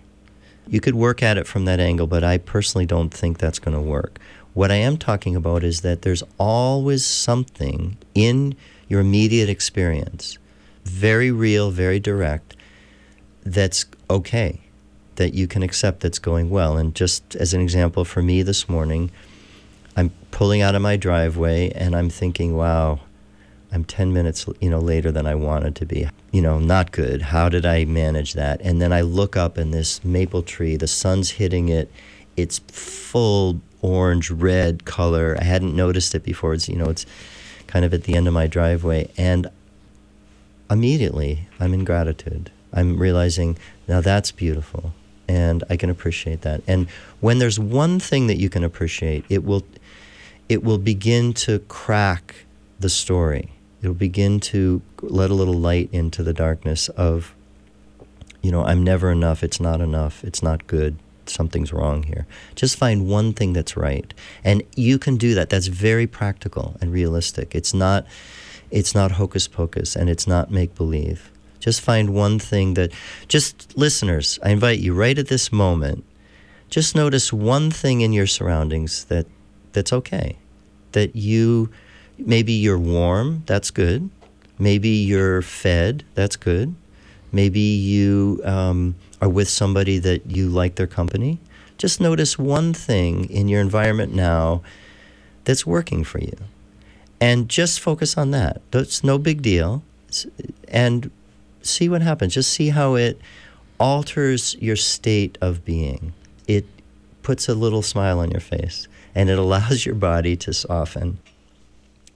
You could work at it from that angle, but I personally don't think that's going to work. What I am talking about is that there's always something in your immediate experience, very real, very direct, that's okay, that you can accept that's going well. And just as an example, for me this morning, I'm pulling out of my driveway and I'm thinking, wow, I'm 10 minutes, you know, later than I wanted to be. You know, not good. How did I manage that? And then I look up and this maple tree, the sun's hitting it. It's full orange red color. I hadn't noticed it before. It's, you know, it's kind of at the end of my driveway and immediately I'm in gratitude. I'm realizing now that's beautiful and I can appreciate that. And when there's one thing that you can appreciate, it will it will begin to crack the story it'll begin to let a little light into the darkness of, you know, I'm never enough, it's not enough, it's not good, something's wrong here. Just find one thing that's right. And you can do that. That's very practical and realistic. It's not it's not hocus pocus and it's not make believe. Just find one thing that just listeners, I invite you right at this moment, just notice one thing in your surroundings that that's okay. That you maybe you're warm, that's good. Maybe you're fed, that's good. Maybe you um, are with somebody that you like their company. Just notice one thing in your environment now that's working for you. And just focus on that. That's no big deal. And see what happens. Just see how it alters your state of being. It puts a little smile on your face and it allows your body to soften.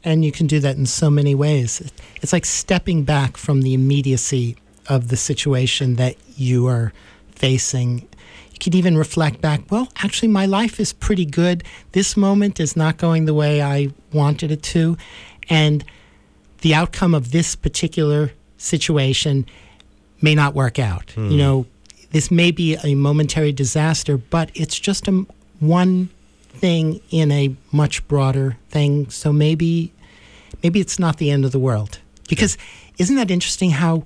And you can do that in so many ways. It's like stepping back from the immediacy of the situation that you are facing. You can even reflect back, well, actually, my life is pretty good. This moment is not going the way I wanted it to. And the outcome of this particular situation may not work out. Mm. You know, this may be a momentary disaster, but it's just a one thing in a much broader thing. So maybe maybe it's not the end of the world. Because isn't that interesting how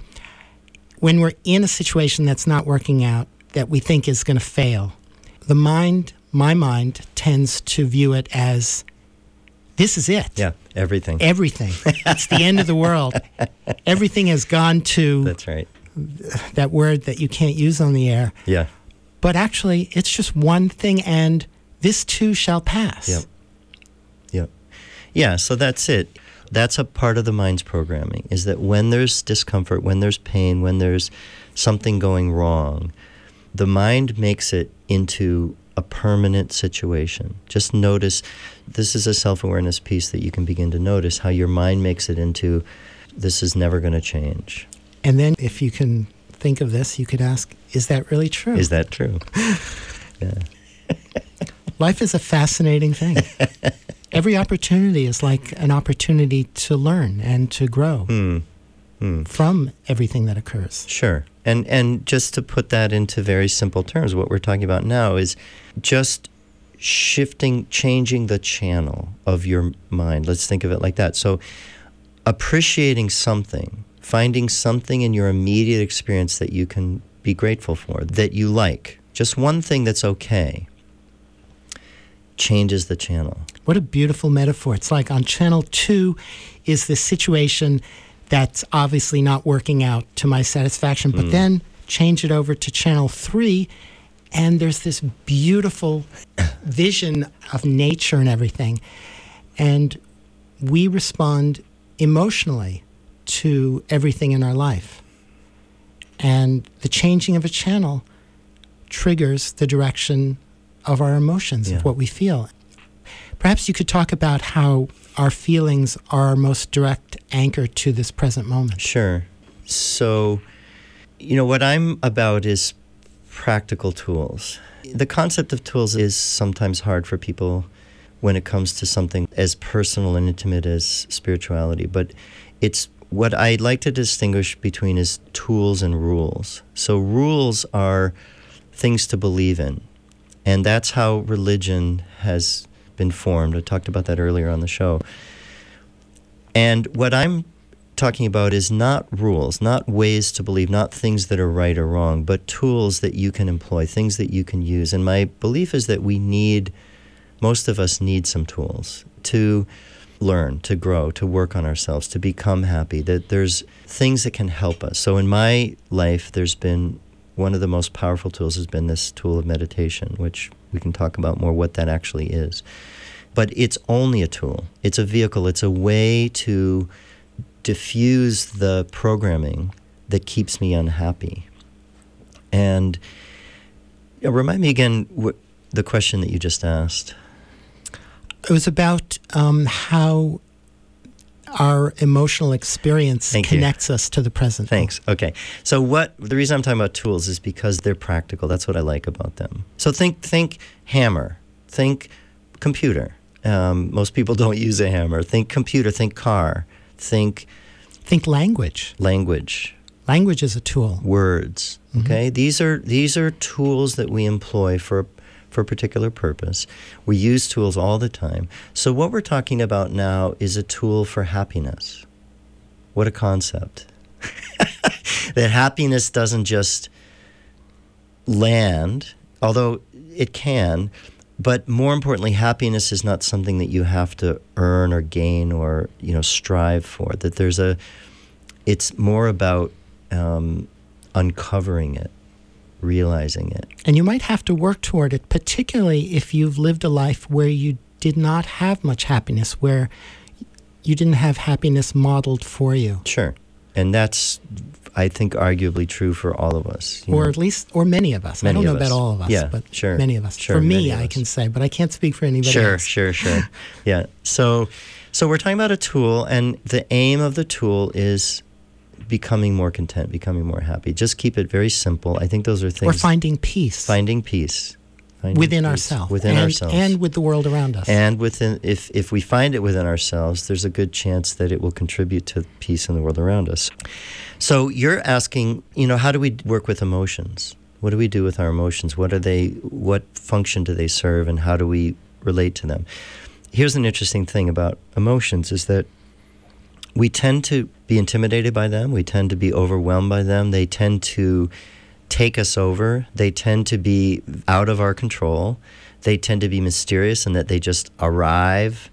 when we're in a situation that's not working out that we think is going to fail, the mind, my mind tends to view it as this is it. Yeah, everything. Everything. it's the end of the world. Everything has gone to That's right. That word that you can't use on the air. Yeah. But actually, it's just one thing and this too shall pass. Yep. Yep. Yeah, so that's it. That's a part of the mind's programming is that when there's discomfort, when there's pain, when there's something going wrong, the mind makes it into a permanent situation. Just notice this is a self awareness piece that you can begin to notice how your mind makes it into this is never going to change. And then if you can think of this, you could ask, is that really true? Is that true? yeah. Life is a fascinating thing. Every opportunity is like an opportunity to learn and to grow mm. Mm. from everything that occurs. Sure. And and just to put that into very simple terms, what we're talking about now is just shifting, changing the channel of your mind. Let's think of it like that. So appreciating something, finding something in your immediate experience that you can be grateful for, that you like. Just one thing that's okay changes the channel. What a beautiful metaphor. It's like on channel two is the situation that's obviously not working out to my satisfaction, but mm. then change it over to channel three, and there's this beautiful vision of nature and everything. And we respond emotionally to everything in our life. And the changing of a channel triggers the direction of our emotions, yeah. of what we feel. Perhaps you could talk about how our feelings are our most direct anchor to this present moment. Sure. So, you know, what I'm about is practical tools. The concept of tools is sometimes hard for people when it comes to something as personal and intimate as spirituality, but it's what I like to distinguish between is tools and rules. So rules are things to believe in. And that's how religion has been formed. I talked about that earlier on the show. And what I'm talking about is not rules, not ways to believe, not things that are right or wrong, but tools that you can employ, things that you can use. And my belief is that we need, most of us need some tools to learn, to grow, to work on ourselves, to become happy, that there's things that can help us. So in my life, there's been one of the most powerful tools has been this tool of meditation, which we can talk about more what that actually is. But it's only a tool, it's a vehicle, it's a way to diffuse the programming that keeps me unhappy. And remind me again what the question that you just asked. It was about um, how our emotional experience Thank you. connects us to the present. Thanks. Okay. So what the reason I'm talking about tools is because they're practical. That's what I like about them. So think think hammer. Think computer. Um, most people don't use a hammer. Think computer. Think car. Think Think language. language. Language is a tool. Words. Mm-hmm. Okay. These are these are tools that we employ for for a particular purpose. We use tools all the time. So what we're talking about now is a tool for happiness. What a concept. that happiness doesn't just land, although it can, but more importantly, happiness is not something that you have to earn or gain or you know strive for. That there's a, it's more about um, uncovering it, realizing it. And you might have to work toward it, particularly if you've lived a life where you did not have much happiness, where you didn't have happiness modeled for you. Sure, and that's I think arguably true for all of us. Or know. at least, or many of us. I don't know of about all of us, Yeah, but sure, many of us. sure, For me, I can say, but I can't speak for anybody Sure, else. sure, sure. yeah. So, so we're talking about a tool, and the aim of the tool is becoming more content, becoming more happy. Just keep it very simple. I think those are things. Or finding peace finding peace Finding within ourselves. within and, ourselves, And with the world around us. and within. If if we find it within ourselves, there's a good chance that it will contribute to peace in the world around us. So you're asking, you know, how do we work with emotions? What do we do with our emotions? What are they? What function do they serve, and how do we relate to them? Here's an interesting thing about emotions: is that we tend to be intimidated by them. We tend to be overwhelmed by them. They tend to take us over. They tend to be out of our control. They tend to be mysterious in that they just arrive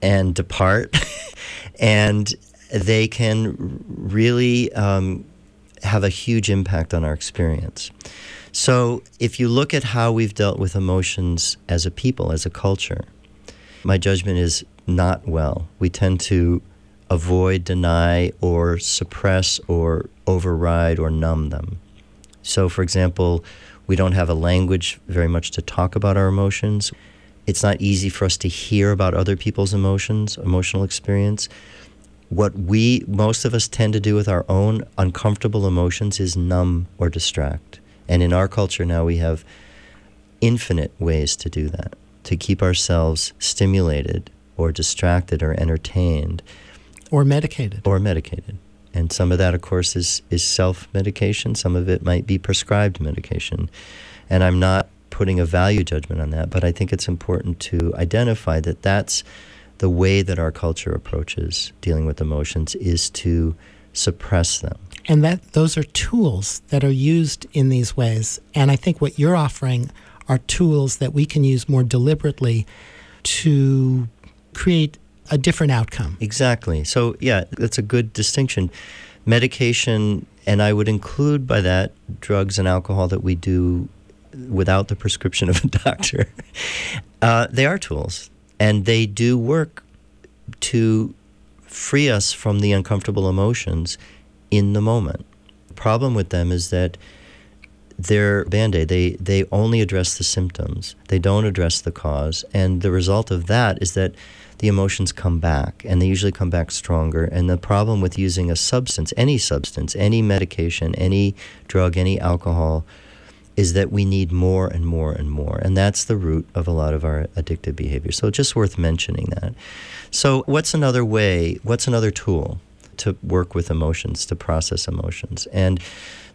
and depart. and they can really um, have a huge impact on our experience. So, if you look at how we've dealt with emotions as a people, as a culture, my judgment is not well. We tend to avoid, deny, or suppress, or override, or numb them. So, for example, we don't have a language very much to talk about our emotions. It's not easy for us to hear about other people's emotions, emotional experience. What we, most of us, tend to do with our own uncomfortable emotions is numb or distract. And in our culture now, we have infinite ways to do that, to keep ourselves stimulated or distracted or entertained or medicated. or medicated. And some of that, of course, is, is self medication. Some of it might be prescribed medication. And I'm not putting a value judgment on that, but I think it's important to identify that that's the way that our culture approaches dealing with emotions is to suppress them. And that those are tools that are used in these ways. And I think what you're offering are tools that we can use more deliberately to create a different outcome. Exactly. So, yeah, that's a good distinction. Medication, and I would include by that drugs and alcohol that we do without the prescription of a doctor, uh, they are tools. And they do work to free us from the uncomfortable emotions in the moment. The problem with them is that they're band-aid they they only address the symptoms they don't address the cause and the result of that is that the emotions come back and they usually come back stronger. And the problem with using a substance any substance any medication any drug any alcohol is that we need more and more and more. And that's the root of a lot of our addictive behavior. So just worth mentioning that. So what's another way what's another tool to work with emotions to process emotions? And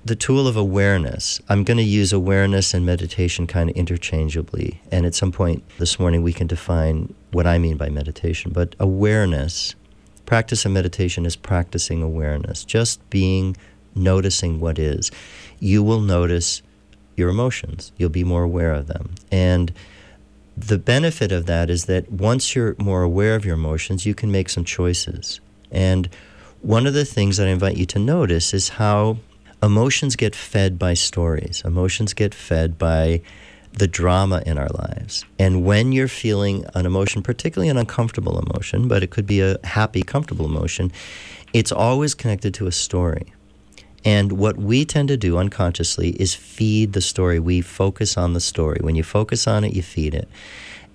the tool of awareness. I'm going to use awareness and meditation kind of interchangeably. And at some point this morning, we can define what I mean by meditation. But awareness, practice of meditation is practicing awareness, just being, noticing what is. You will notice your emotions, you'll be more aware of them. And the benefit of that is that once you're more aware of your emotions, you can make some choices. And one of the things that I invite you to notice is how emotions get fed by stories. Emotions get fed by the drama in our lives. And when you're feeling an emotion, particularly an uncomfortable emotion, but it could be a happy, comfortable emotion, it's always connected to a story. And what we tend to do unconsciously is feed the story. We focus on the story. When you focus on it, you feed it.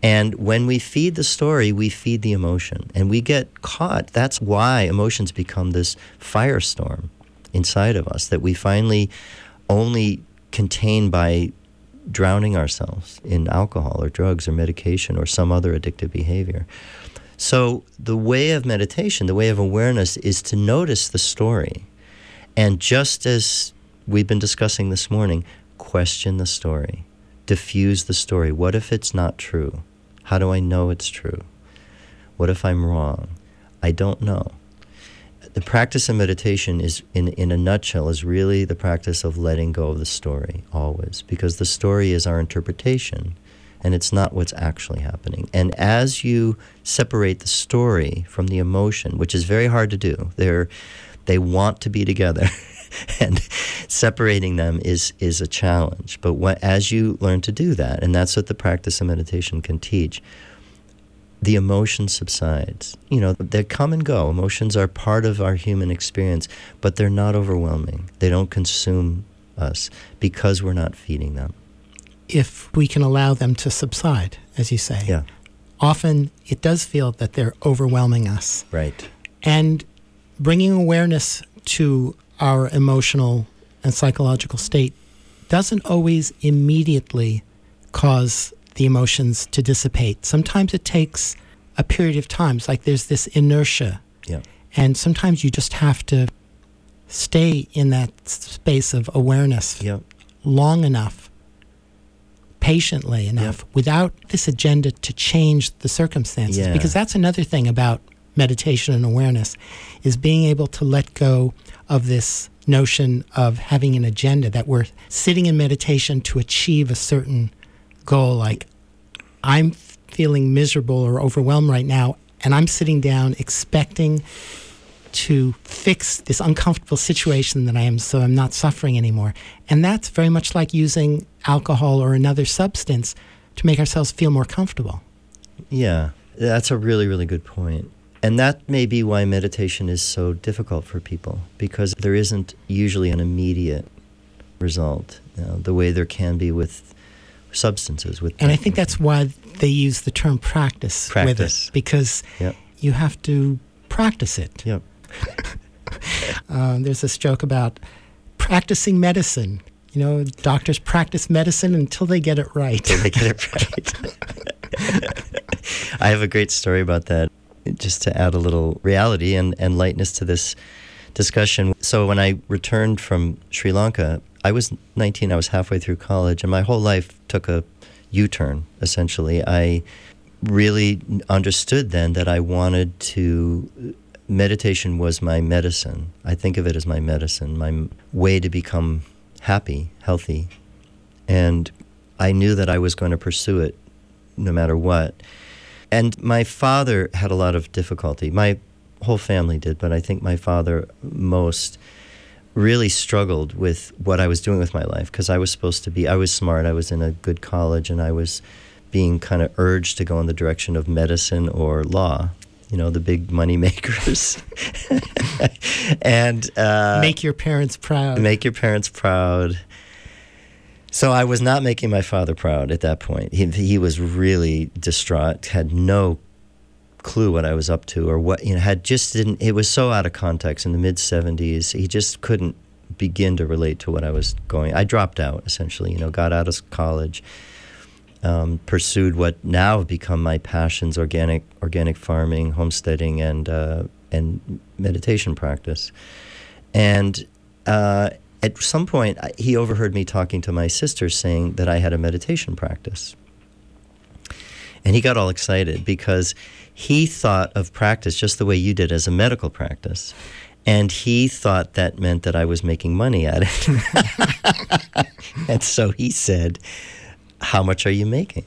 And when we feed the story, we feed the emotion. And we get caught. That's why emotions become this firestorm inside of us that we finally only contain by drowning ourselves in alcohol or drugs or medication or some other addictive behavior. So, the way of meditation, the way of awareness, is to notice the story. And just as we've been discussing this morning, question the story, diffuse the story. What if it's not true? How do I know it's true? What if I'm wrong? I don't know the practice of meditation is in, in a nutshell is really the practice of letting go of the story always because the story is our interpretation and it's not what's actually happening. And as you separate the story from the emotion which is very hard to do they're they want to be together and separating them is is a challenge. But what, as you learn to do that and that's what the practice of meditation can teach the emotion subsides. You know, they come and go. Emotions are part of our human experience, but they're not overwhelming. They don't consume us because we're not feeding them. If we can allow them to subside, as you say. Yeah. Often it does feel that they're overwhelming us. Right. And bringing awareness to our emotional and psychological state doesn't always immediately cause the emotions to dissipate. Sometimes it takes a period of time. It's like there's this inertia. Yeah. And sometimes you just have to stay in that space of awareness yeah. long enough, patiently enough, Yeah. without this agenda to change the circumstances. Yeah. Because that's another thing about meditation and awareness is being able to let go of this notion of having an agenda that we're sitting in meditation to achieve a certain goal like I'm feeling miserable or overwhelmed right now, and I'm sitting down expecting to fix this uncomfortable situation that I am so I'm not suffering anymore. And that's very much like using alcohol or another substance to make ourselves feel more comfortable. Yeah, that's a really, really good point. And that may be why meditation is so difficult for people because there isn't usually an immediate result, you know, the way there can be with substances. With And I think that's why they use the term practice, with Practice. it because Yep. you have to practice it. Yep. Um, there's this joke about practicing medicine. You know, doctors practice medicine until they get it right. Did they get it right? I have a great story about that, just to add a little reality and, and lightness to this discussion. So, when I returned from Sri Lanka, I was 19, I was halfway through college, and my whole life took a U turn, essentially. I really understood then that I wanted to. Meditation was my medicine. I think of it as my medicine, my way to become happy, healthy. And I knew that I was going to pursue it no matter what. And my father had a lot of difficulty. My whole family did, but I think my father most really struggled with what I was doing with my life because I was supposed to be, I was smart, I was in a good college, and I was being kind of urged to go in the direction of medicine or law, you know, the big money makers. and uh, Make your parents proud. make your parents proud. So I was not making my father proud at that point. He, he was really distraught, had no clue what I was up to or what, you know, had just didn't, it was so out of context in the mid 70s. He just couldn't begin to relate to what I was going. I dropped out essentially, you know, got out of college, um, pursued what now have become my passions: organic, organic farming, homesteading, and uh, and meditation practice. And uh, at some point, he overheard me talking to my sister, saying that I had a meditation practice. And he got all excited because he thought of practice just the way you did as a medical practice. And he thought that meant that I was making money at it. and so he said, How much are you making?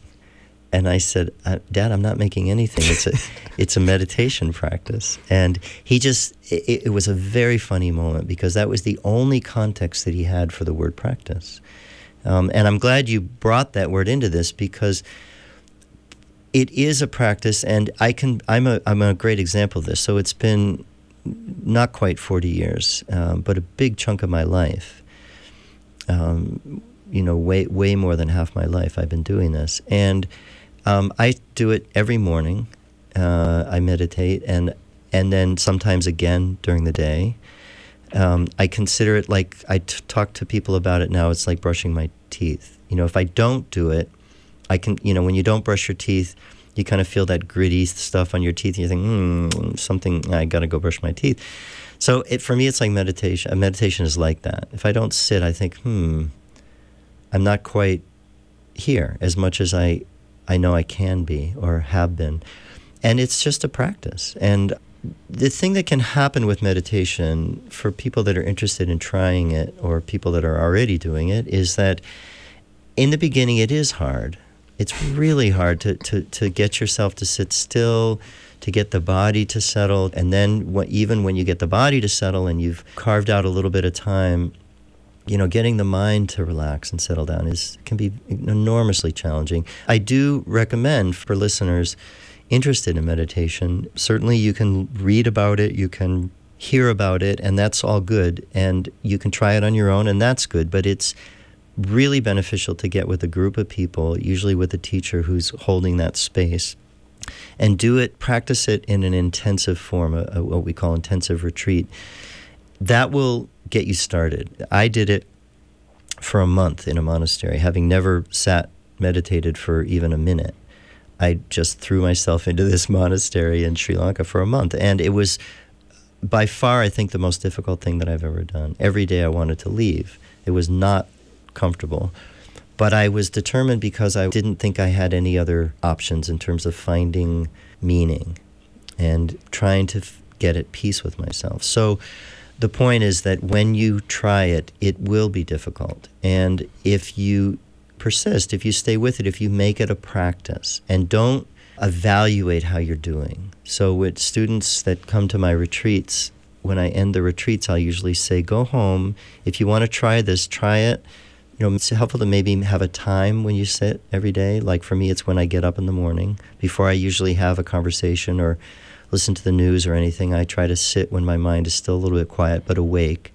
And I said, uh, Dad, I'm not making anything. It's a, it's a meditation practice. And he just, it, it was a very funny moment because that was the only context that he had for the word practice. Um, and I'm glad you brought that word into this because it is a practice, and I can. I'm a. I'm a great example of this. So it's been not quite 40 years, um, but a big chunk of my life. Um, you know, way way more than half my life I've been doing this, and um, I do it every morning. Uh, I meditate, and and then sometimes again during the day. Um, I consider it like I t- talk to people about it now. It's like brushing my teeth. You know, if I don't do it, I can. You know, when you don't brush your teeth you kind of feel that gritty stuff on your teeth, and you think, hmm, something, I got to go brush my teeth. So it, for me, it's like meditation. Meditation is like that. If I don't sit, I think, hmm, I'm not quite here as much as I, I know I can be or have been. And it's just a practice. And the thing that can happen with meditation for people that are interested in trying it or people that are already doing it is that in the beginning it is hard it's really hard to, to, to get yourself to sit still, to get the body to settle. And then what, even when you get the body to settle and you've carved out a little bit of time, you know, getting the mind to relax and settle down is can be enormously challenging. I do recommend for listeners interested in meditation, certainly you can read about it, you can hear about it, and that's all good. And you can try it on your own, and that's good. But it's really beneficial to get with a group of people, usually with a teacher who's holding that space, and do it, practice it in an intensive form, a, a, what we call intensive retreat. That will get you started. I did it for a month in a monastery, having never sat meditated for even a minute. I just threw myself into this monastery in Sri Lanka for a month, and it was by far, I think, the most difficult thing that I've ever done. Every day I wanted to leave. It was not comfortable. But I was determined because I didn't think I had any other options in terms of finding meaning and trying to f- get at peace with myself. So the point is that when you try it, it will be difficult. And if you persist, if you stay with it, if you make it a practice and don't evaluate how you're doing. So with students that come to my retreats, when I end the retreats, I'll usually say, go home. If you want to try this, try it you know, it's helpful to maybe have a time when you sit every day. Like for me, it's when I get up in the morning before I usually have a conversation or listen to the news or anything. I try to sit when my mind is still a little bit quiet but awake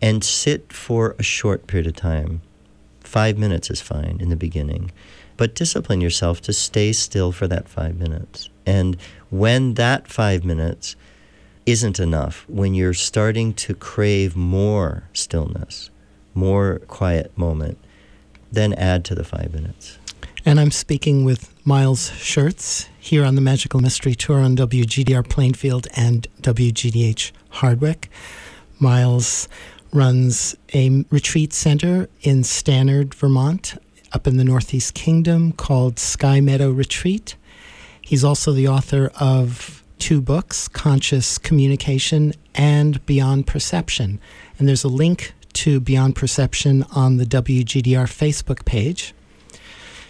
and sit for a short period of time. Five minutes is fine in the beginning, but discipline yourself to stay still for that five minutes. And when that five minutes isn't enough, when you're starting to crave more stillness, more quiet moment, then add to the five minutes. And I'm speaking with Miles Sherts here on the Magical Mystery Tour on WGDR Plainfield and WGDH Hardwick. Miles runs a retreat center in Stannard, Vermont, up in the Northeast Kingdom called Sky Meadow Retreat. He's also the author of two books, Conscious Communication and Beyond Perception. And there's a link to Beyond Perception on the WGDR Facebook page.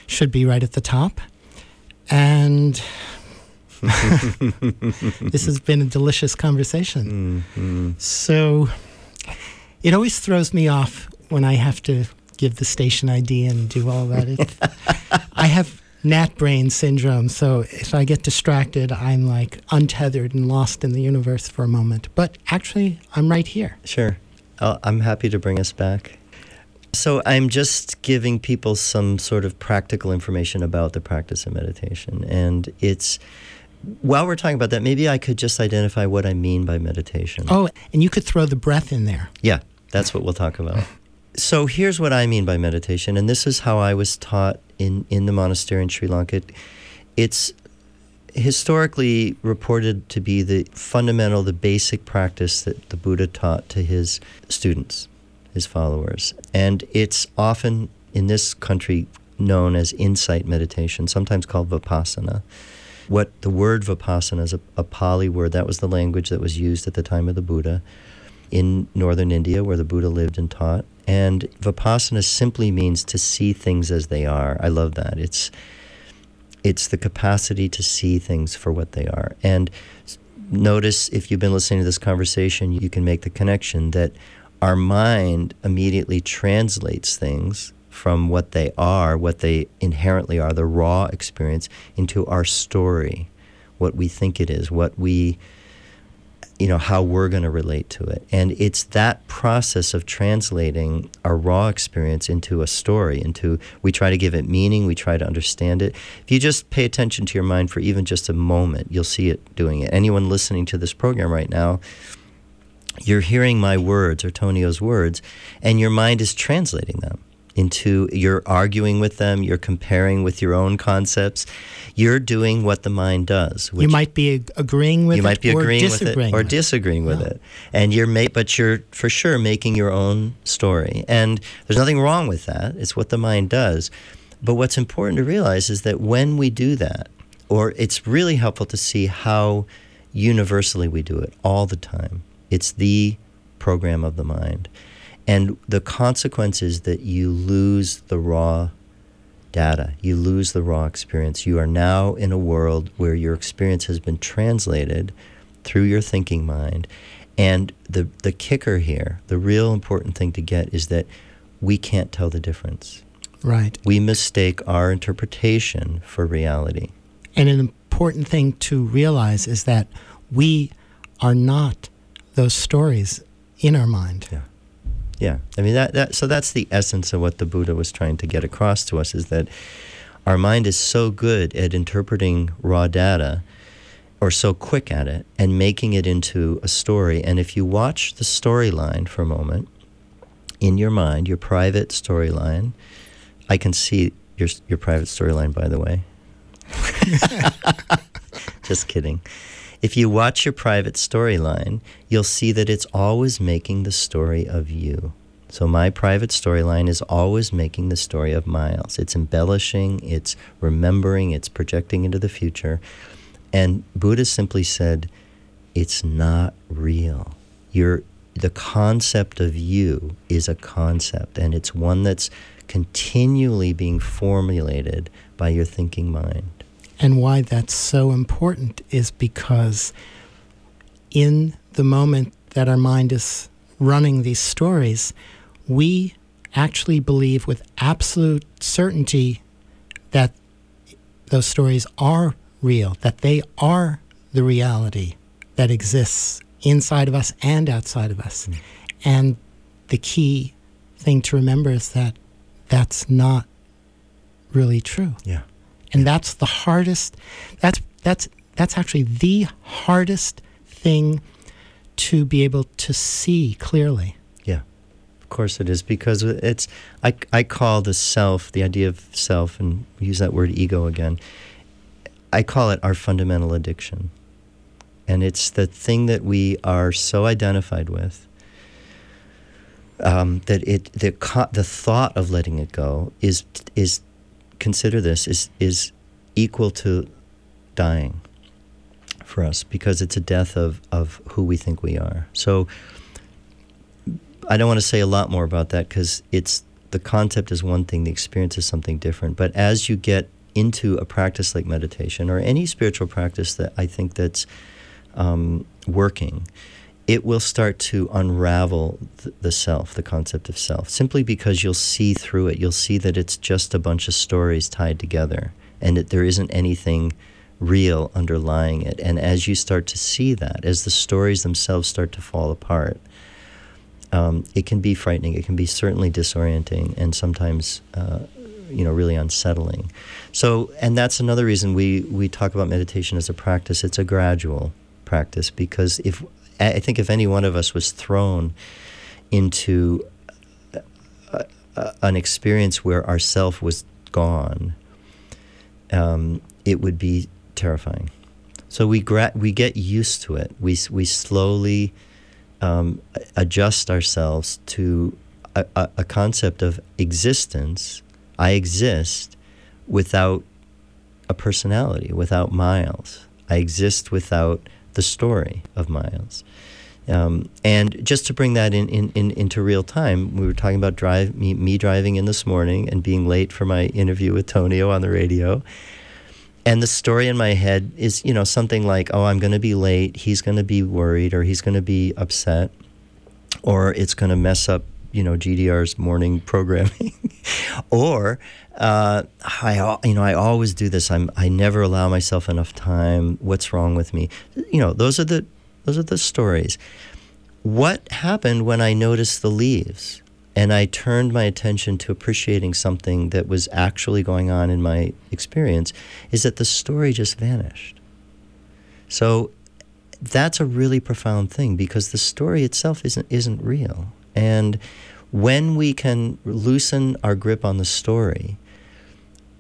Should be right at the top. And this has been a delicious conversation. Mm-hmm. So it always throws me off when I have to give the station ID and do all that. It, I have gnat brain syndrome, so if I get distracted, I'm like untethered and lost in the universe for a moment. But actually, I'm right here. Sure. I am happy to bring us back. So I'm just giving people some sort of practical information about the practice of meditation. And it's, while we're talking about that, maybe I could just identify what I mean by meditation. Oh, and you could throw the breath in there. Yeah, that's what we'll talk about. So here's what I mean by meditation, and this is how I was taught in, in the monastery in Sri Lanka. It's historically reported to be the fundamental, the basic practice that the Buddha taught to his students, his followers. And it's often in this country known as insight meditation, sometimes called vipassana. What the word vipassana is a, a Pali word, that was the language that was used at the time of the Buddha in northern India, where the Buddha lived and taught. And vipassana simply means to see things as they are. I love that. It's it's the capacity to see things for what they are. And notice if you've been listening to this conversation, you can make the connection that our mind immediately translates things from what they are, what they inherently are, the raw experience, into our story, what we think it is, what we you know how we're going to relate to it. And it's that process of translating our raw experience into a story into we try to give it meaning we try to understand it. If you just pay attention to your mind for even just a moment you'll see it doing it. Anyone listening to this program right now you're hearing my words or tonio's words and your mind is translating them into you're arguing with them you're comparing with your own concepts you're doing what the mind does you might be agreeing with you it might be agreeing with it or disagreeing with it. And you're ma- but you're for sure making your own story. And there's nothing wrong with that. It's what the mind does. But what's important to realize is that when we do that or it's really helpful to see how universally we do it all the time. It's the program of the mind. And the consequence is that you lose the raw data, you lose the raw experience. You are now in a world where your experience has been translated through your thinking mind. And the, the kicker here, the real important thing to get is that we can't tell the difference. Right. We mistake our interpretation for reality. And an important thing to realize is that we are not those stories in our mind. Yeah. Yeah, I mean that, that. So that's the essence of what the Buddha was trying to get across to us: is that our mind is so good at interpreting raw data, or so quick at it, and making it into a story. And if you watch the storyline for a moment in your mind, your private storyline, I can see your your private storyline, by the way. Just kidding. If you watch your private storyline, you'll see that it's always making the story of you. So my private storyline is always making the story of Miles. It's embellishing, it's remembering, it's projecting into the future. And Buddha simply said, it's not real. You're, the concept of you is a concept, and it's one that's continually being formulated by your thinking mind. And why that's so important is because in the moment that our mind is running these stories, we actually believe with absolute certainty that those stories are real, that they are the reality that exists inside of us and outside of us. Mm. And the key thing to remember is that that's not really true. Yeah. And that's the hardest that's that's that's actually the hardest thing to be able to see clearly. Yeah. Of course it is because it's I I call the self, the idea of self and use that word ego again. I call it our fundamental addiction. And it's the thing that we are so identified with um, that it the the thought of letting it go is is consider this is is equal to dying for us because it's a death of, of who we think we are. So I don't want to say a lot more about that because it's the concept is one thing, the experience is something different. But as you get into a practice like meditation or any spiritual practice that I think that's um, working, it will start to unravel th- the self, the concept of self, simply because you'll see through it. You'll see that it's just a bunch of stories tied together and that there isn't anything real underlying it. And as you start to see that, as the stories themselves start to fall apart, um, it can be frightening. It can be certainly disorienting, and sometimes, uh, you know, really unsettling. So, and that's another reason we we talk about meditation as a practice. It's a gradual practice because if I think if any one of us was thrown into a, a, an experience where our self was gone, um, it would be terrifying. So we gra- we get used to it. We we slowly um, adjust ourselves to a, a, a concept of existence. I exist without a personality, without Miles. I exist without the story of Miles. Um, and just to bring that in, in, in, into real time, we were talking about drive me, me driving in this morning and being late for my interview with Tonio on the radio. And the story in my head is, you know, something like, oh, I'm going to be late. He's going to be worried or he's going to be upset or it's going to mess up, you know, GDR's morning programming. or uh, I, you know, I always do this. I'm, I never allow myself enough time. What's wrong with me? You know, those are the, those are the stories. What happened when I noticed the leaves? and I turned my attention to appreciating something that was actually going on in my experience, is that the story just vanished. So that's a really profound thing because the story itself isn't isn't real. And when we can loosen our grip on the story,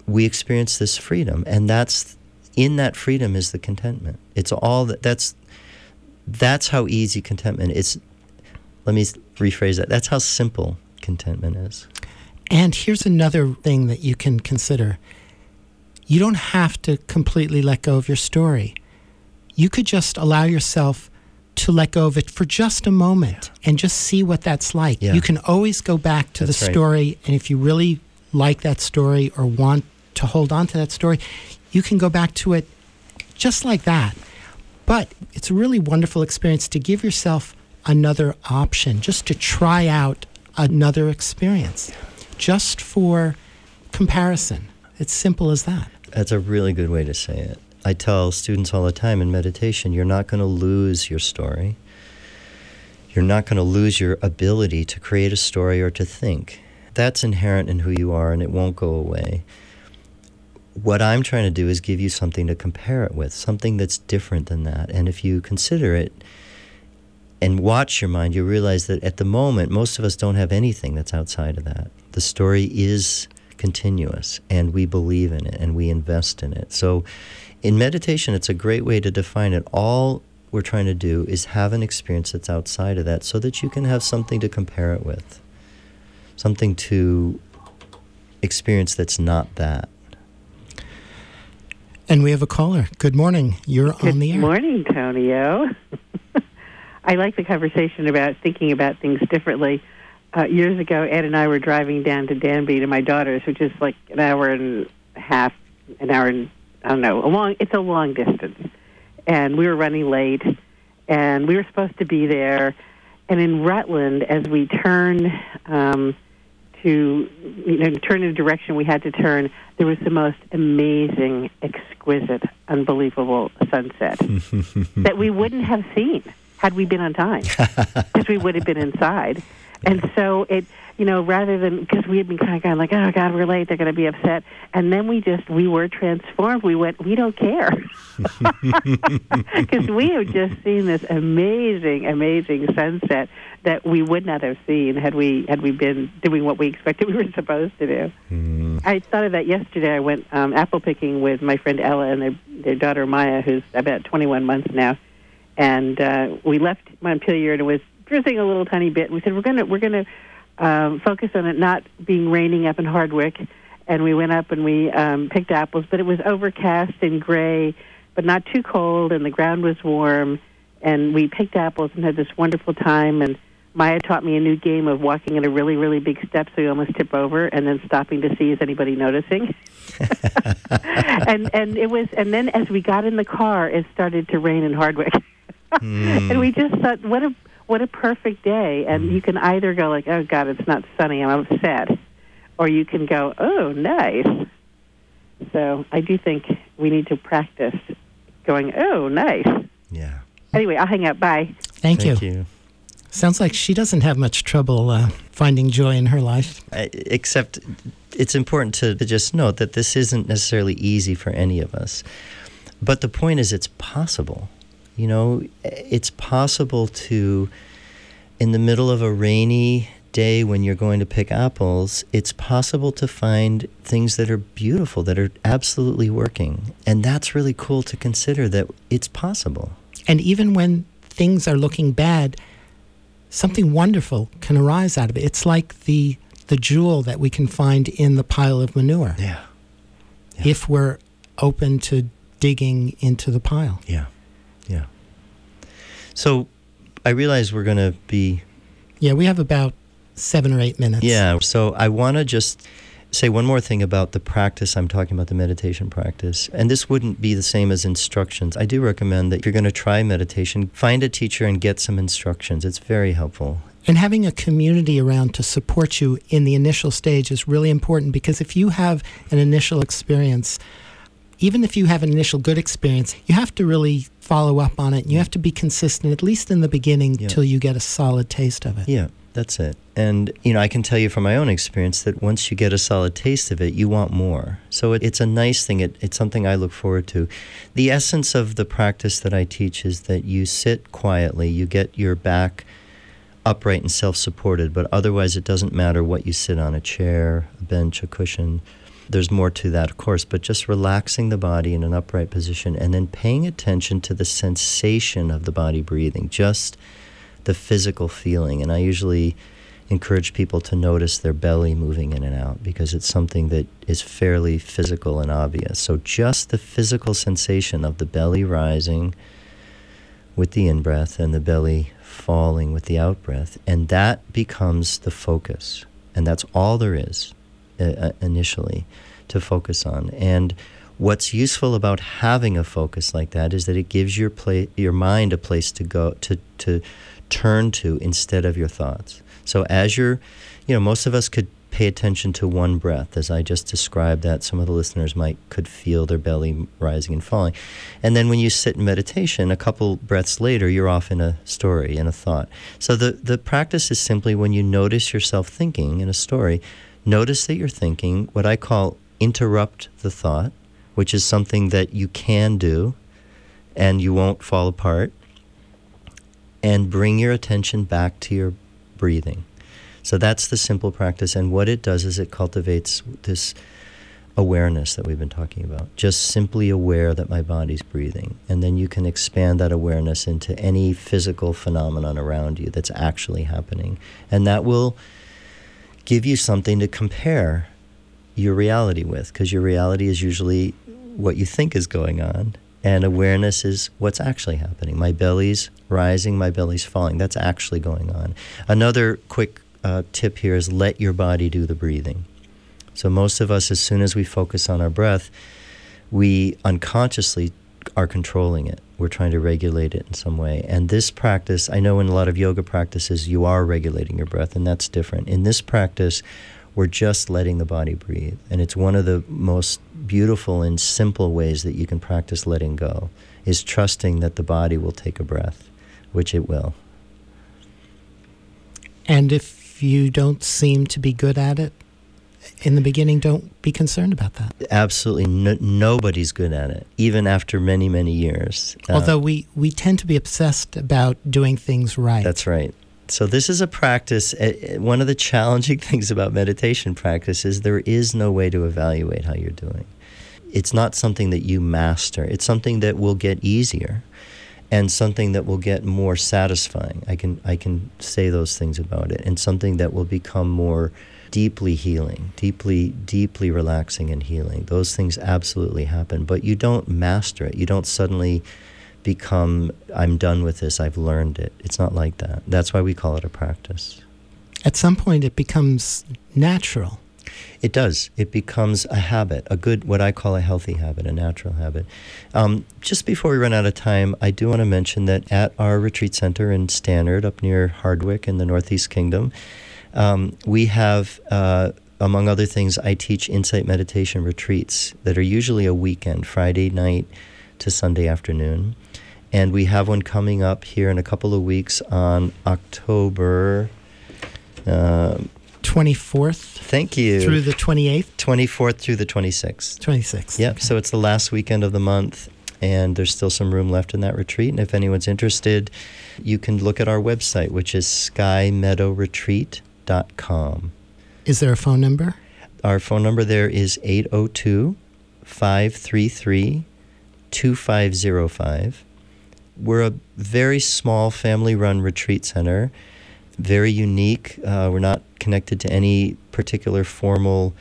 we experience this freedom, and that's in that freedom is the contentment. It's all that that's that's how easy contentment is. Let me rephrase that. That's how simple contentment is. And here's another thing that you can consider you don't have to completely let go of your story. You could just allow yourself to let go of it for just a moment and just see what that's like. Yeah. You can always go back to That's the right. story, and if you really like that story or want to hold on to that story, you can go back to it just like that. But it's a really wonderful experience to give yourself another option, just to try out another experience, just for comparison. It's simple as that. That's a really good way to say it. I tell students all the time in meditation, you're not going to lose your story. You're not going to lose your ability to create a story or to think. That's inherent in who you are and it won't go away. What I'm trying to do is give you something to compare it with, something that's different than that. And if you consider it and watch your mind, you realize that at the moment, most of us don't have anything that's outside of that. The story is continuous, and we believe in it and we invest in it. So, in meditation, it's a great way to define it. All we're trying to do is have an experience that's outside of that so that you can have something to compare it with, something to experience that's not that. And we have a caller. Good morning. You're Good on the air. Good morning, Tonio. I like the conversation about thinking about things differently. Uh, years ago, Ed and I were driving down to Danby to my daughter's, which is like an hour and a half, an hour and I don't know, a long. It's a long distance, and we were running late, and we were supposed to be there. And in Rutland, as we turn um, to you know turn in a direction we had to turn, there was the most amazing, exquisite, unbelievable sunset that we wouldn't have seen had we been on time because we would have been inside. And so it, you know, rather than because we had been kind of going like, oh God, we're late, they're going to be upset, and then we just we were transformed. We went, we don't care because we have just seen this amazing, amazing sunset that we would not have seen had we had we been doing what we expected we were supposed to do. I thought of that yesterday. I went um, apple picking with my friend Ella and their, their daughter Maya, who's about 21 months now, and uh, we left Montpelier and it was drizzling a little tiny bit. And We said we're gonna we're gonna um, focus on it not being raining up in Hardwick, and we went up and we um, picked apples, but it was overcast and gray, but not too cold, and the ground was warm, and we picked apples and had this wonderful time and. Maya taught me a new game of walking in a really, really big step so you almost tip over and then stopping to see is anybody noticing. and and it was and then as we got in the car it started to rain in Hardwick. and we just thought what a what a perfect day and you can either go like, Oh God, it's not sunny, I'm upset or you can go, Oh, nice. So I do think we need to practice going, Oh, nice. Yeah. Anyway, I'll hang up. Bye. Thank, Thank you. you. Sounds like she doesn't have much trouble uh, finding joy in her life. I- except it's important to, to just note that this isn't necessarily easy for any of us. But the point is, it's possible. You know, it's possible to, in the middle of a rainy day when you're going to pick apples, it's possible to find things that are beautiful, that are absolutely working. And that's really cool to consider that it's possible. And even when things are looking bad, something wonderful can arise out of it. It's like the the jewel that we can find in the pile of manure Yeah. Yeah. if we're open to digging into the pile. Yeah. Yeah. So I realize we're going to be Yeah, we have about seven or eight minutes. Yeah. So I want to just say one more thing about the practice. I'm talking about the meditation practice. And this wouldn't be the same as instructions. I do recommend that if you're going to try meditation, find a teacher and get some instructions. It's very helpful. And having a community around to support you in the initial stage is really important because if you have an initial experience, even if you have an initial good experience, you have to really follow up on it. And you have to be consistent, at least in the beginning, Yeah. till you get a solid taste of it. Yeah, that's it. And, you know, I can tell you from my own experience that once you get a solid taste of it, you want more. So it, it's a nice thing. It, it's something I look forward to. The essence of the practice that I teach is that you sit quietly, you get your back upright and self supported, but otherwise it doesn't matter what you sit on a chair, a bench, a cushion. There's more to that, of course, but just relaxing the body in an upright position and then paying attention to the sensation of the body breathing, just the physical feeling. And I usually encourage people to notice their belly moving in and out because it's something that is fairly physical and obvious. So just the physical sensation of the belly rising with the in breath and the belly falling with the out breath, and that becomes the focus. And that's all there is uh, uh, initially to focus on. And what's useful about having a focus like that is that it gives your pla- your mind a place to go to to turn to instead of your thoughts. So as you're, you know, most of us could pay attention to one breath, as I just described that. Some of the listeners might could feel their belly rising and falling, and then when you sit in meditation, a couple breaths later, you're off in a story, in a thought. So the the practice is simply when you notice yourself thinking in a story, notice that you're thinking. What I call interrupt the thought, which is something that you can do, and you won't fall apart and bring your attention back to your breathing. So that's the simple practice. And what it does is it cultivates this awareness that we've been talking about. Just simply aware that my body's breathing. And then you can expand that awareness into any physical phenomenon around you that's actually happening. And that will give you something to compare your reality with, because your reality is usually what you think is going on. And awareness is what's actually happening. My belly's rising, my belly's falling. That's actually going on. Another quick uh, tip here is let your body do the breathing. So, most of us, as soon as we focus on our breath, we unconsciously are controlling it. We're trying to regulate it in some way. And this practice, I know in a lot of yoga practices, you are regulating your breath, and that's different. In this practice, we're just letting the body breathe. And it's one of the most beautiful and simple ways that you can practice letting go, is trusting that the body will take a breath, which it will. And if you don't seem to be good at it in the beginning, don't be concerned about that. Absolutely no, nobody's good at it, even after many, many years. Uh, Although we, we tend to be obsessed about doing things right. That's right. So this is a practice. uh, uh, One of the challenging things about meditation practice is there is no way to evaluate how you're doing. It's not something that you master. It's something that will get easier and something that will get more satisfying. I can I can say those things about it and something that will become more deeply healing, deeply deeply relaxing and healing. Those things absolutely happen, but you don't master it. You don't suddenly become I'm done with this. I've learned it. It's not like that. That's why we call it a practice. At some point, it becomes natural. It does. It becomes a habit, a good, what I call a healthy habit, a natural habit. Um, just before we run out of time, I do want to mention that at our retreat center in Stannard, up near Hardwick in the Northeast Kingdom, um, we have, uh, among other things, I teach insight meditation retreats that are usually a weekend, Friday night to Sunday afternoon. and we have one coming up here in a couple of weeks on October. Um, 24th thank you. through the 28th, 24th through the 26th. 26th. Yep. Okay. So it's the last weekend of the month, and there's still some room left in that retreat. And if anyone's interested, you can look at our website, which is Is there a phone number? Our phone number there is 802 533 2505. We're a very small family run retreat center, very unique. Uh, we're not connected to any particular formal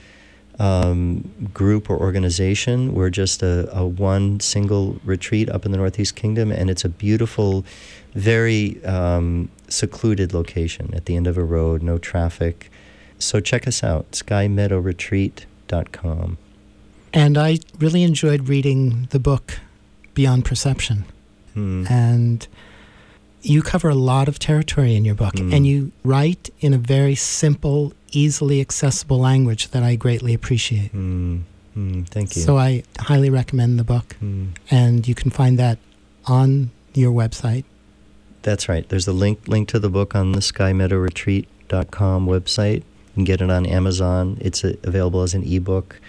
um, group or organization. We're just a, a one single retreat up in the Northeast Kingdom, and it's a beautiful, very um, secluded location at the end of a road, no traffic. So check us out, skymeadowretreat.com. And I really enjoyed reading the book Beyond Perception. Hmm. And you cover a lot of territory in your book, Mm. and you write in a very simple, easily accessible language that I greatly appreciate. Hmm. Hmm. Thank you. So I highly recommend the book, Hmm. and you can find that on your website. That's right. There's a link link to the book on the skymeadowretreat.com website. You can get it on Amazon. It's available as an ebook.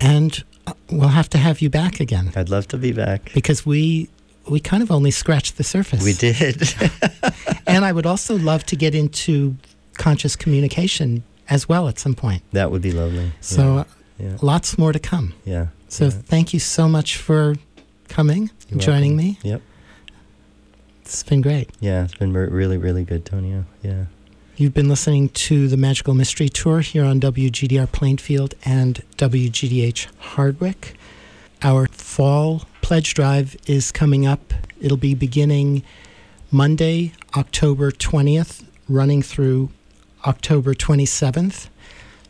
And uh, we'll have to have you back again I'd love to be back. because we we kind of only scratched the surface. We did. and I would also love to get into conscious communication as well at some point. that would be lovely. So uh, yeah, lots more to come. yeah. So yeah. thank you so much for coming You're joining welcome. me. Yep. It's been great. Yeah, it's been really, really good, Tonio. Yeah. You've been listening to the Magical Mystery Tour here on WGDR Plainfield and WGDH Hardwick. Our fall pledge drive is coming up. It'll be beginning Monday, October 20th, running through October 27th.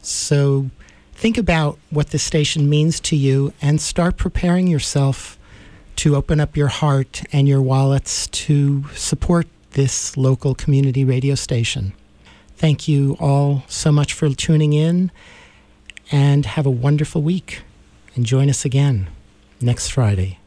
So think about what this station means to you and start preparing yourself to open up your heart and your wallets to support this local community radio station. Thank you all so much for tuning in and have a wonderful week. And join us again next Friday.